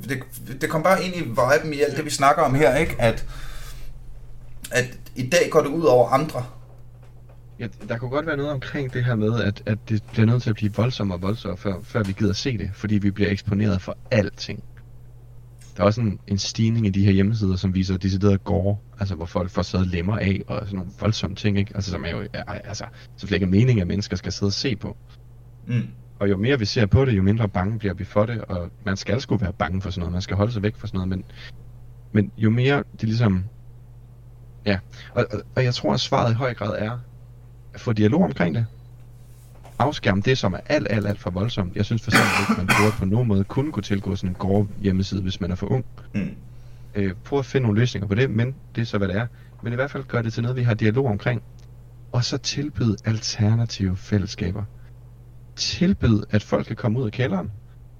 det, det kom bare ind i viben i alt det, vi snakker om her, ikke? At, at i dag går det ud over andre. Ja, der kunne godt være noget omkring det her med, at, at det bliver nødt til at blive voldsommere og voldsommere, før, før vi gider se det, fordi vi bliver eksponeret for alting. Der er også en, en stigning i de her hjemmesider, som viser decideret gore, altså hvor folk får sad lemmer af, og sådan nogle voldsomme ting, ikke? Altså som er jo, er, altså, så slet ikke er meningen, at mennesker skal sidde og se på. Mm. Og jo mere vi ser på det, jo mindre bange bliver vi for det, og man skal sgu være bange for sådan noget, man skal holde sig væk fra sådan noget, men, men jo mere det ligesom, ja, og, og, og jeg tror, at svaret i høj grad er, at få dialog omkring det. Afskærm det, som er alt, alt, alt for voldsomt. Jeg synes for eksempel ikke, man burde på nogen måde kunne kunne tilgå sådan en gore hjemmeside, hvis man er for ung. Mm. Øh, prøv at finde nogle løsninger på det, men det er så, hvad det er. Men i hvert fald gør det til noget, vi har dialog omkring. Og så tilbyde alternative fællesskaber. Tilbyd, at folk kan komme ud af kælderen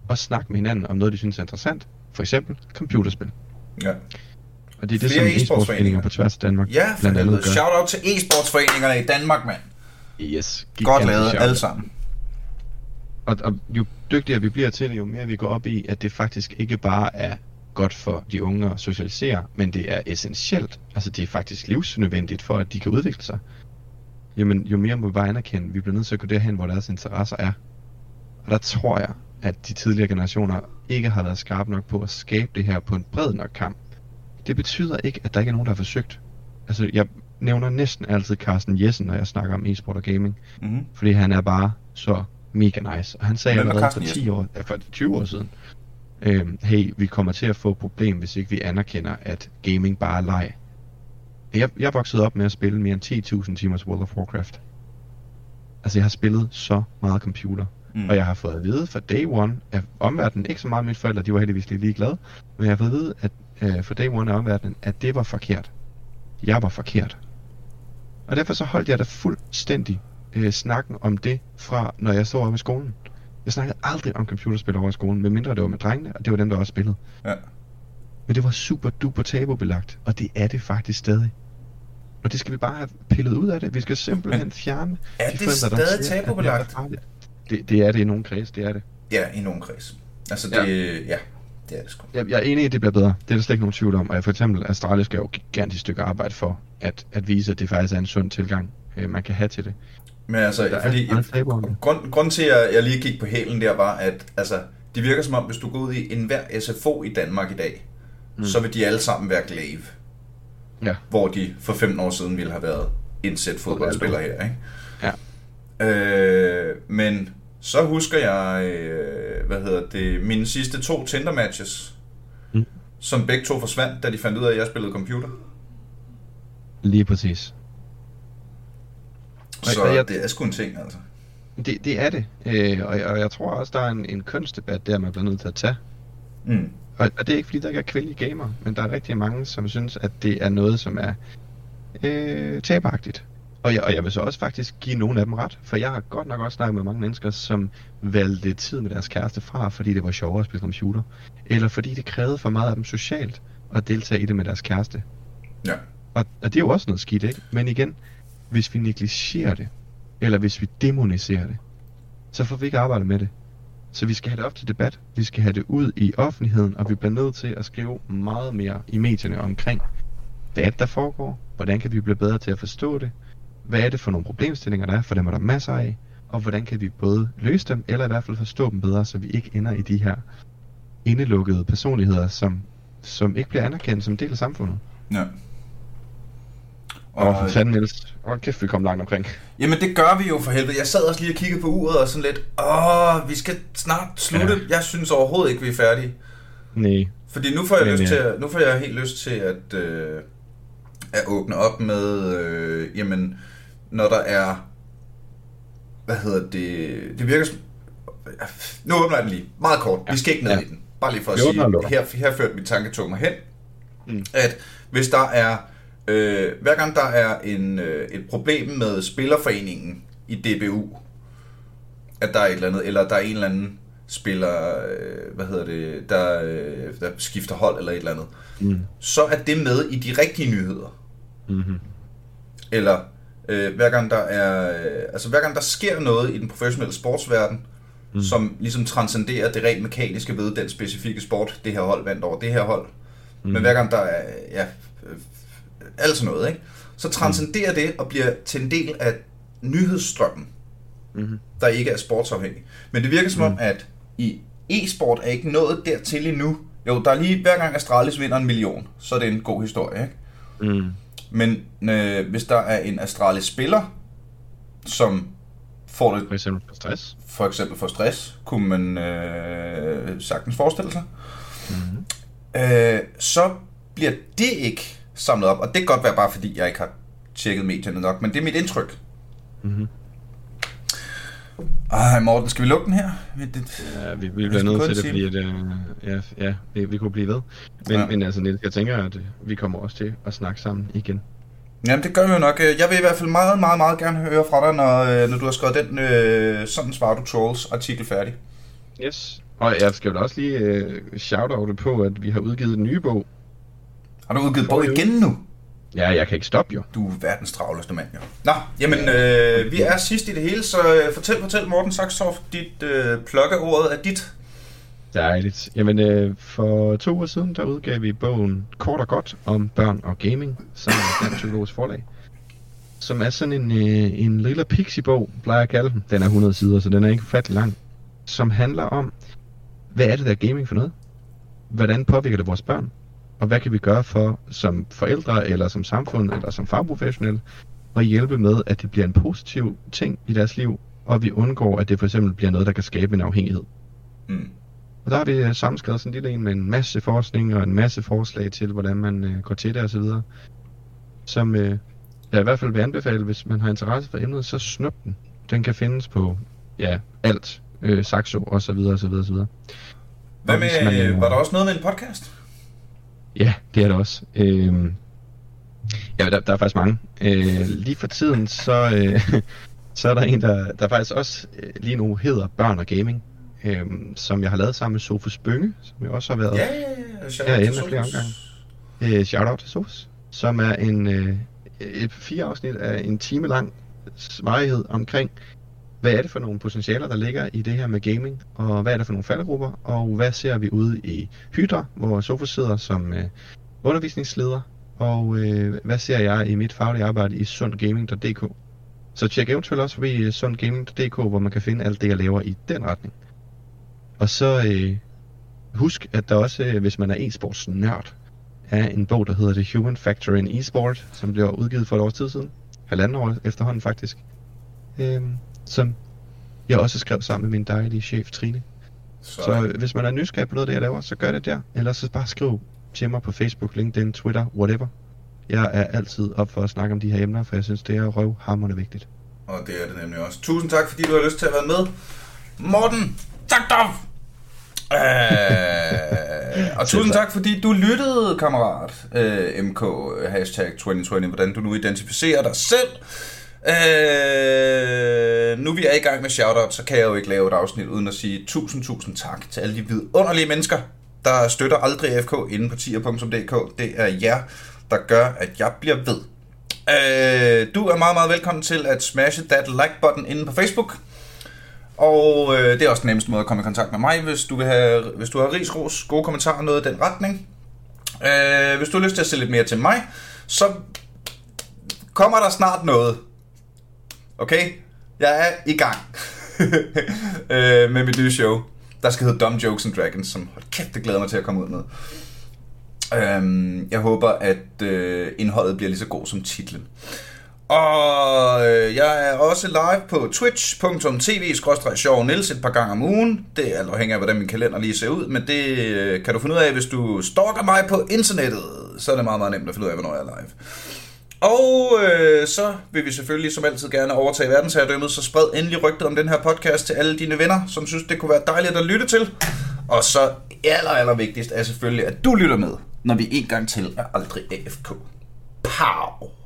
og snakke med hinanden om noget, de synes er interessant. For eksempel computerspil. Ja, Og det er det, Flere som e-sportsforeninger. på tværs af Danmark ja blandt andet gør. Shout out til e-sportsforeningerne i Danmark, mand. Yes. Godt lavet, alle sammen. Og, og jo dygtigere vi bliver til det, jo mere vi går op i, at det faktisk ikke bare er godt for de unge at socialisere, men det er essentielt. Altså det er faktisk livsnødvendigt for, at de kan udvikle sig. Jamen, jo mere må vi bare anerkende, vi bliver nødt til at gå derhen, hvor deres interesser er. Og der tror jeg, at de tidligere generationer ikke har været skarpe nok på at skabe det her på en bred nok kamp. Det betyder ikke, at der ikke er nogen, der har forsøgt. Altså, jeg nævner næsten altid Carsten Jessen, når jeg snakker om e-sport og gaming. Mm-hmm. Fordi han er bare så mega nice. Og han sagde er allerede for Carsten 10 Jessen? år, ja, for 20 år siden, øhm, hey, vi kommer til at få et problem, hvis ikke vi anerkender, at gaming bare er leg. Jeg, jeg voksede op med at spille mere end 10.000 timers World of Warcraft. Altså, jeg har spillet så meget computer. Mm. Og jeg har fået at vide fra day one, at omverdenen, ikke så meget mine forældre, de var heldigvis lidt ligeglade, men jeg har fået at vide, at øh, for day one af omverdenen, at det var forkert. Jeg var forkert. Og derfor så holdt jeg da fuldstændig øh, snakken om det fra, når jeg stod oppe i skolen. Jeg snakkede aldrig om computerspil over i skolen, medmindre det var med drengene, og det var dem, der også spillede. Ja. Men det var super duper tabubelagt, og det er det faktisk stadig. Og det skal vi bare have pillet ud af det. Vi skal simpelthen fjerne Er de det forældre, der stadig siger, det er tabubelagt? farligt. Det, det er det i nogle kreds, det er det. Ja, i nogen kreds. Altså det, ja, ja det er det sgu. Jeg, jeg er enig i, at det bliver bedre. Det er der slet ikke nogen tvivl om. Og jeg for eksempel, Astralis skal jo et gigantisk stykke arbejde for at, at vise, at det faktisk er en sund tilgang, øh, man kan have til det. Men altså, Der er fordi, om det. grund, grund til, at jeg lige gik på hælen der, var, at altså, det virker som om, hvis du går ud i enhver SFO i Danmark i dag, mm. så vil de alle sammen være glaive. Ja. Hvor de for 15 år siden ville have været indsæt fodboldspiller her, ikke? Ja. Øh, men så husker jeg, øh, hvad hedder det, mine sidste to Tinder-matches, Mm. som begge to forsvandt, da de fandt ud af, at jeg spillede computer. Lige præcis. Så jeg- det er sgu en ting, altså. Det, det er det. Øh, og, og jeg tror også, der er en, en kønsdebat der, man bliver nødt til at tage. Mm. Og, og det er ikke fordi, der ikke er kvindelige gamer, men der er rigtig mange, som synes, at det er noget, som er øh, tabagtigt. Og jeg, og jeg vil så også faktisk give nogle af dem ret, for jeg har godt nok også snakket med mange mennesker, som valgte tid med deres kæreste fra, fordi det var sjovere at spille computer. Eller fordi det krævede for meget af dem socialt at deltage i det med deres kæreste. Ja. Og, og det er jo også noget skidt, ikke? Men igen, hvis vi negligerer det, eller hvis vi demoniserer det, så får vi ikke arbejdet med det. Så vi skal have det op til debat, vi skal have det ud i offentligheden, og vi bliver nødt til at skrive meget mere i medierne omkring, hvad er det, der foregår, hvordan kan vi blive bedre til at forstå det, hvad er det for nogle problemstillinger, der er, for dem er der masser af, og hvordan kan vi både løse dem, eller i hvert fald forstå dem bedre, så vi ikke ender i de her indelukkede personligheder, som, som ikke bliver anerkendt som en del af samfundet. Ja. Og, og for fanden Niels, hold kæft, vi kom langt omkring. Jamen det gør vi jo for helvede. Jeg sad også lige og kiggede på uret og sådan lidt, åh, vi skal snart slutte. Ja. Jeg synes overhovedet ikke, vi er færdige. Nej. Fordi nu får jeg, Men, lyst ja. til, at- nu får jeg helt lyst til at, øh, at åbne op med, øh, jamen, når der er, hvad hedder det, det virker som, nu åbner jeg den lige, meget kort, ja. vi skal ikke ned Ja. i den, bare lige for at Vi sige, her, her førte mit tanketog mig hen, Mm. at hvis der er, øh, hver gang der er en, øh, et problem med spillerforeningen i DBU, at der er et eller andet, eller der er en eller anden spiller, øh, hvad hedder det, der, øh, der skifter hold eller et eller andet, Mm. så er det med i de rigtige nyheder. Mm-hmm. Eller øh, hver gang der er, øh, altså hver gang der sker noget i den professionelle sportsverden, mm. som ligesom transcenderer det rent mekaniske ved den specifikke sport, det her hold vandt over det her hold. Mm. Men hver gang der er, ja, alt sådan noget, ikke? så transcenderer det og bliver til en del af nyhedsstrømmen, Mm-hmm. der ikke er sportsafhængig. Men det virker som om, at i e-sport er ikke nået dertil endnu. Jo, der er lige, hver gang Astralis vinder en million, så er det en god historie, ikke? Mm. Men øh, hvis der er en Astralis spiller, som får det For eksempel for stress. for eksempel for stress, kunne man øh, sagtens forestille sig, Mm-hmm. øh, så bliver det ikke samlet op. Og det kan godt være bare fordi, jeg ikke har tjekket medierne nok, men det er mit indtryk. Mm-hmm. Ej, Morten, skal vi lukke den her? Det, Ja, vi, vi Jeg bliver skulle nødt til det, fordi at, øh, ja, ja, vi, vi kunne blive ved. Men, Ja. men altså, Niels, jeg tænker, at øh, vi kommer også til at snakke sammen igen. Jamen, det gør vi jo nok. Jeg vil i hvert fald meget, meget, meget gerne høre fra dig, når, øh, når du har skrevet den øh, Sådan svarer du trolls artikel færdig. Yes. Og jeg skal da også lige øh, shout på, at vi har udgivet en ny bog. Har du udgivet bog igen nu? Ja, jeg kan ikke stoppe jo. Du er verdens travleste mand, jo. Nå, jamen, øh, vi er sidst i det hele, så øh, fortæl, fortæl Morten Saxtorff, dit øh, plukkeordet er dit. Dejligt. Jamen, øh, for to uger siden, der udgav vi bogen Kort og Godt om børn og gaming, sammen med Dansk Psykologisk Forlag. Som er sådan en, øh, en lille pixie-bog, plejer jeg at kalde den. Den er 100 sider, så den er ikke fattelig lang. Som handler om, hvad er det der er gaming for noget? Hvordan påvirker det vores børn? Og hvad kan vi gøre for, som forældre, eller som samfund, eller som fagprofessionelle, at hjælpe med, at det bliver en positiv ting i deres liv, og vi undgår, at det for eksempel bliver noget, der kan skabe en afhængighed. Mm. Og der har vi øh, sammenskrevet sådan en lille en med en masse forskning og en masse forslag til, hvordan man øh, går til det osv. Som øh, jeg i hvert fald vil anbefale, hvis man har interesse for emnet, så snup den. Den kan findes på, ja, alt. Øh, Saxo og så videre, og så videre, og så videre. Hvad med, man, øh, var der også noget med en podcast? Ja, det er det også. Øhm, ja, der, der er faktisk mange. Øh, lige for tiden, så, øh, så er der en, der, der faktisk også øh, lige nu hedder Børn og Gaming, øh, som jeg har lavet sammen med Sofus Bønge, som jeg også har været Ja, ja, ja. Herinde flere omgange. Øh, shout out til Sofus, som er en øh, et fire afsnit af en time lang varighed omkring, hvad er det for nogle potentialer, der ligger i det her med gaming, og hvad er det for nogle faldgrupper, og hvad ser vi ude i Hydra, hvor Sofus sidder som øh, undervisningsleder, og øh, hvad ser jeg i mit faglige arbejde i sundgaming.dk. Så tjek eventuelt også forbi øh, sundgaming.dk, hvor man kan finde alt det, jeg laver i den retning. Og så øh, husk, at der også, øh, hvis man er e-sports nørd, er en bog, der hedder The Human Factor in Esport, som blev udgivet for et års tid siden. Halvanden år efterhånden faktisk. Øhm, som jeg også skrev sammen med min dejlige chef Trine. Så Så, øh, hvis man er nysgerrig på noget af det, jeg laver, så gør det der. Ellers så bare skriv til mig på Facebook, LinkedIn, Twitter, whatever. Jeg er altid op for at snakke om de her emner, for jeg synes, det er røvhammerende vigtigt. og det er det nemlig også. Tusind tak, fordi du har lyst til at være med. Morten, tak dog! Øh, og tusind tak, fordi du lyttede, kammerat. Øh, MK, hashtag 2020, hvordan du nu identificerer dig selv. Øh, nu vi er i gang med shoutout, så kan jeg jo ikke lave et afsnit uden at sige tusind, tusind tak til alle de vidunderlige mennesker, der støtter aldrig FK inde på tier.dk. Det er jer, der gør, at jeg bliver ved. Øh, du er meget, meget velkommen til at smashe that like-button inde på Facebook. Og øh, det er også den nemmeste måde at komme i kontakt med mig, hvis du, vil have, hvis du har ris, ros, gode kommentarer, noget i den retning. Øh, hvis du har lyst til at se lidt mere til mig, så kommer der snart noget. Okay? Jeg er i gang øh, med mit nye show, der skal hedde Dumb Jokes and Dragons, som hold kæft, det glæder mig til at komme ud med. Øhm, jeg håber, at øh, indholdet bliver lige så god som titlen. Og øh, jeg er også live på twitch.tv sjov Niels et par gange om ugen. Det er afhængig af, hvordan min kalender lige ser ud, men det øh, kan du finde ud af, hvis du stalker mig på internettet. Så er det meget, meget nemt at finde ud af, hvornår jeg er live. Og øh, så vil vi selvfølgelig som altid gerne overtage verdensherredømmet, så spred endelig rygtet om den her podcast til alle dine venner, som synes, det kunne være dejligt at lytte til. Og så aller, aller vigtigst er selvfølgelig, at du lytter med, når vi en gang til er aldrig AFK. Pow!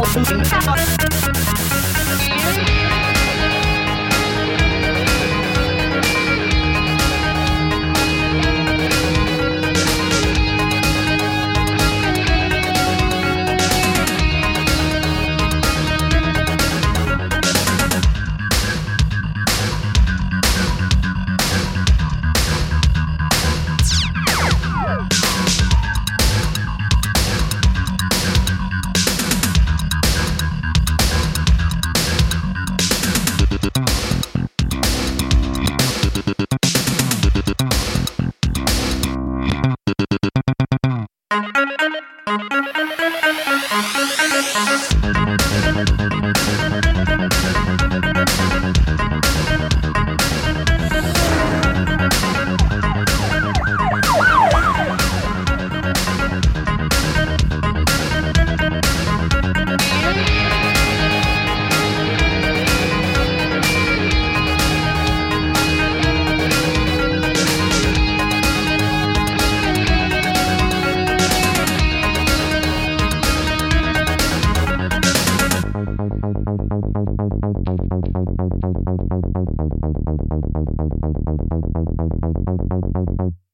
我心情大好。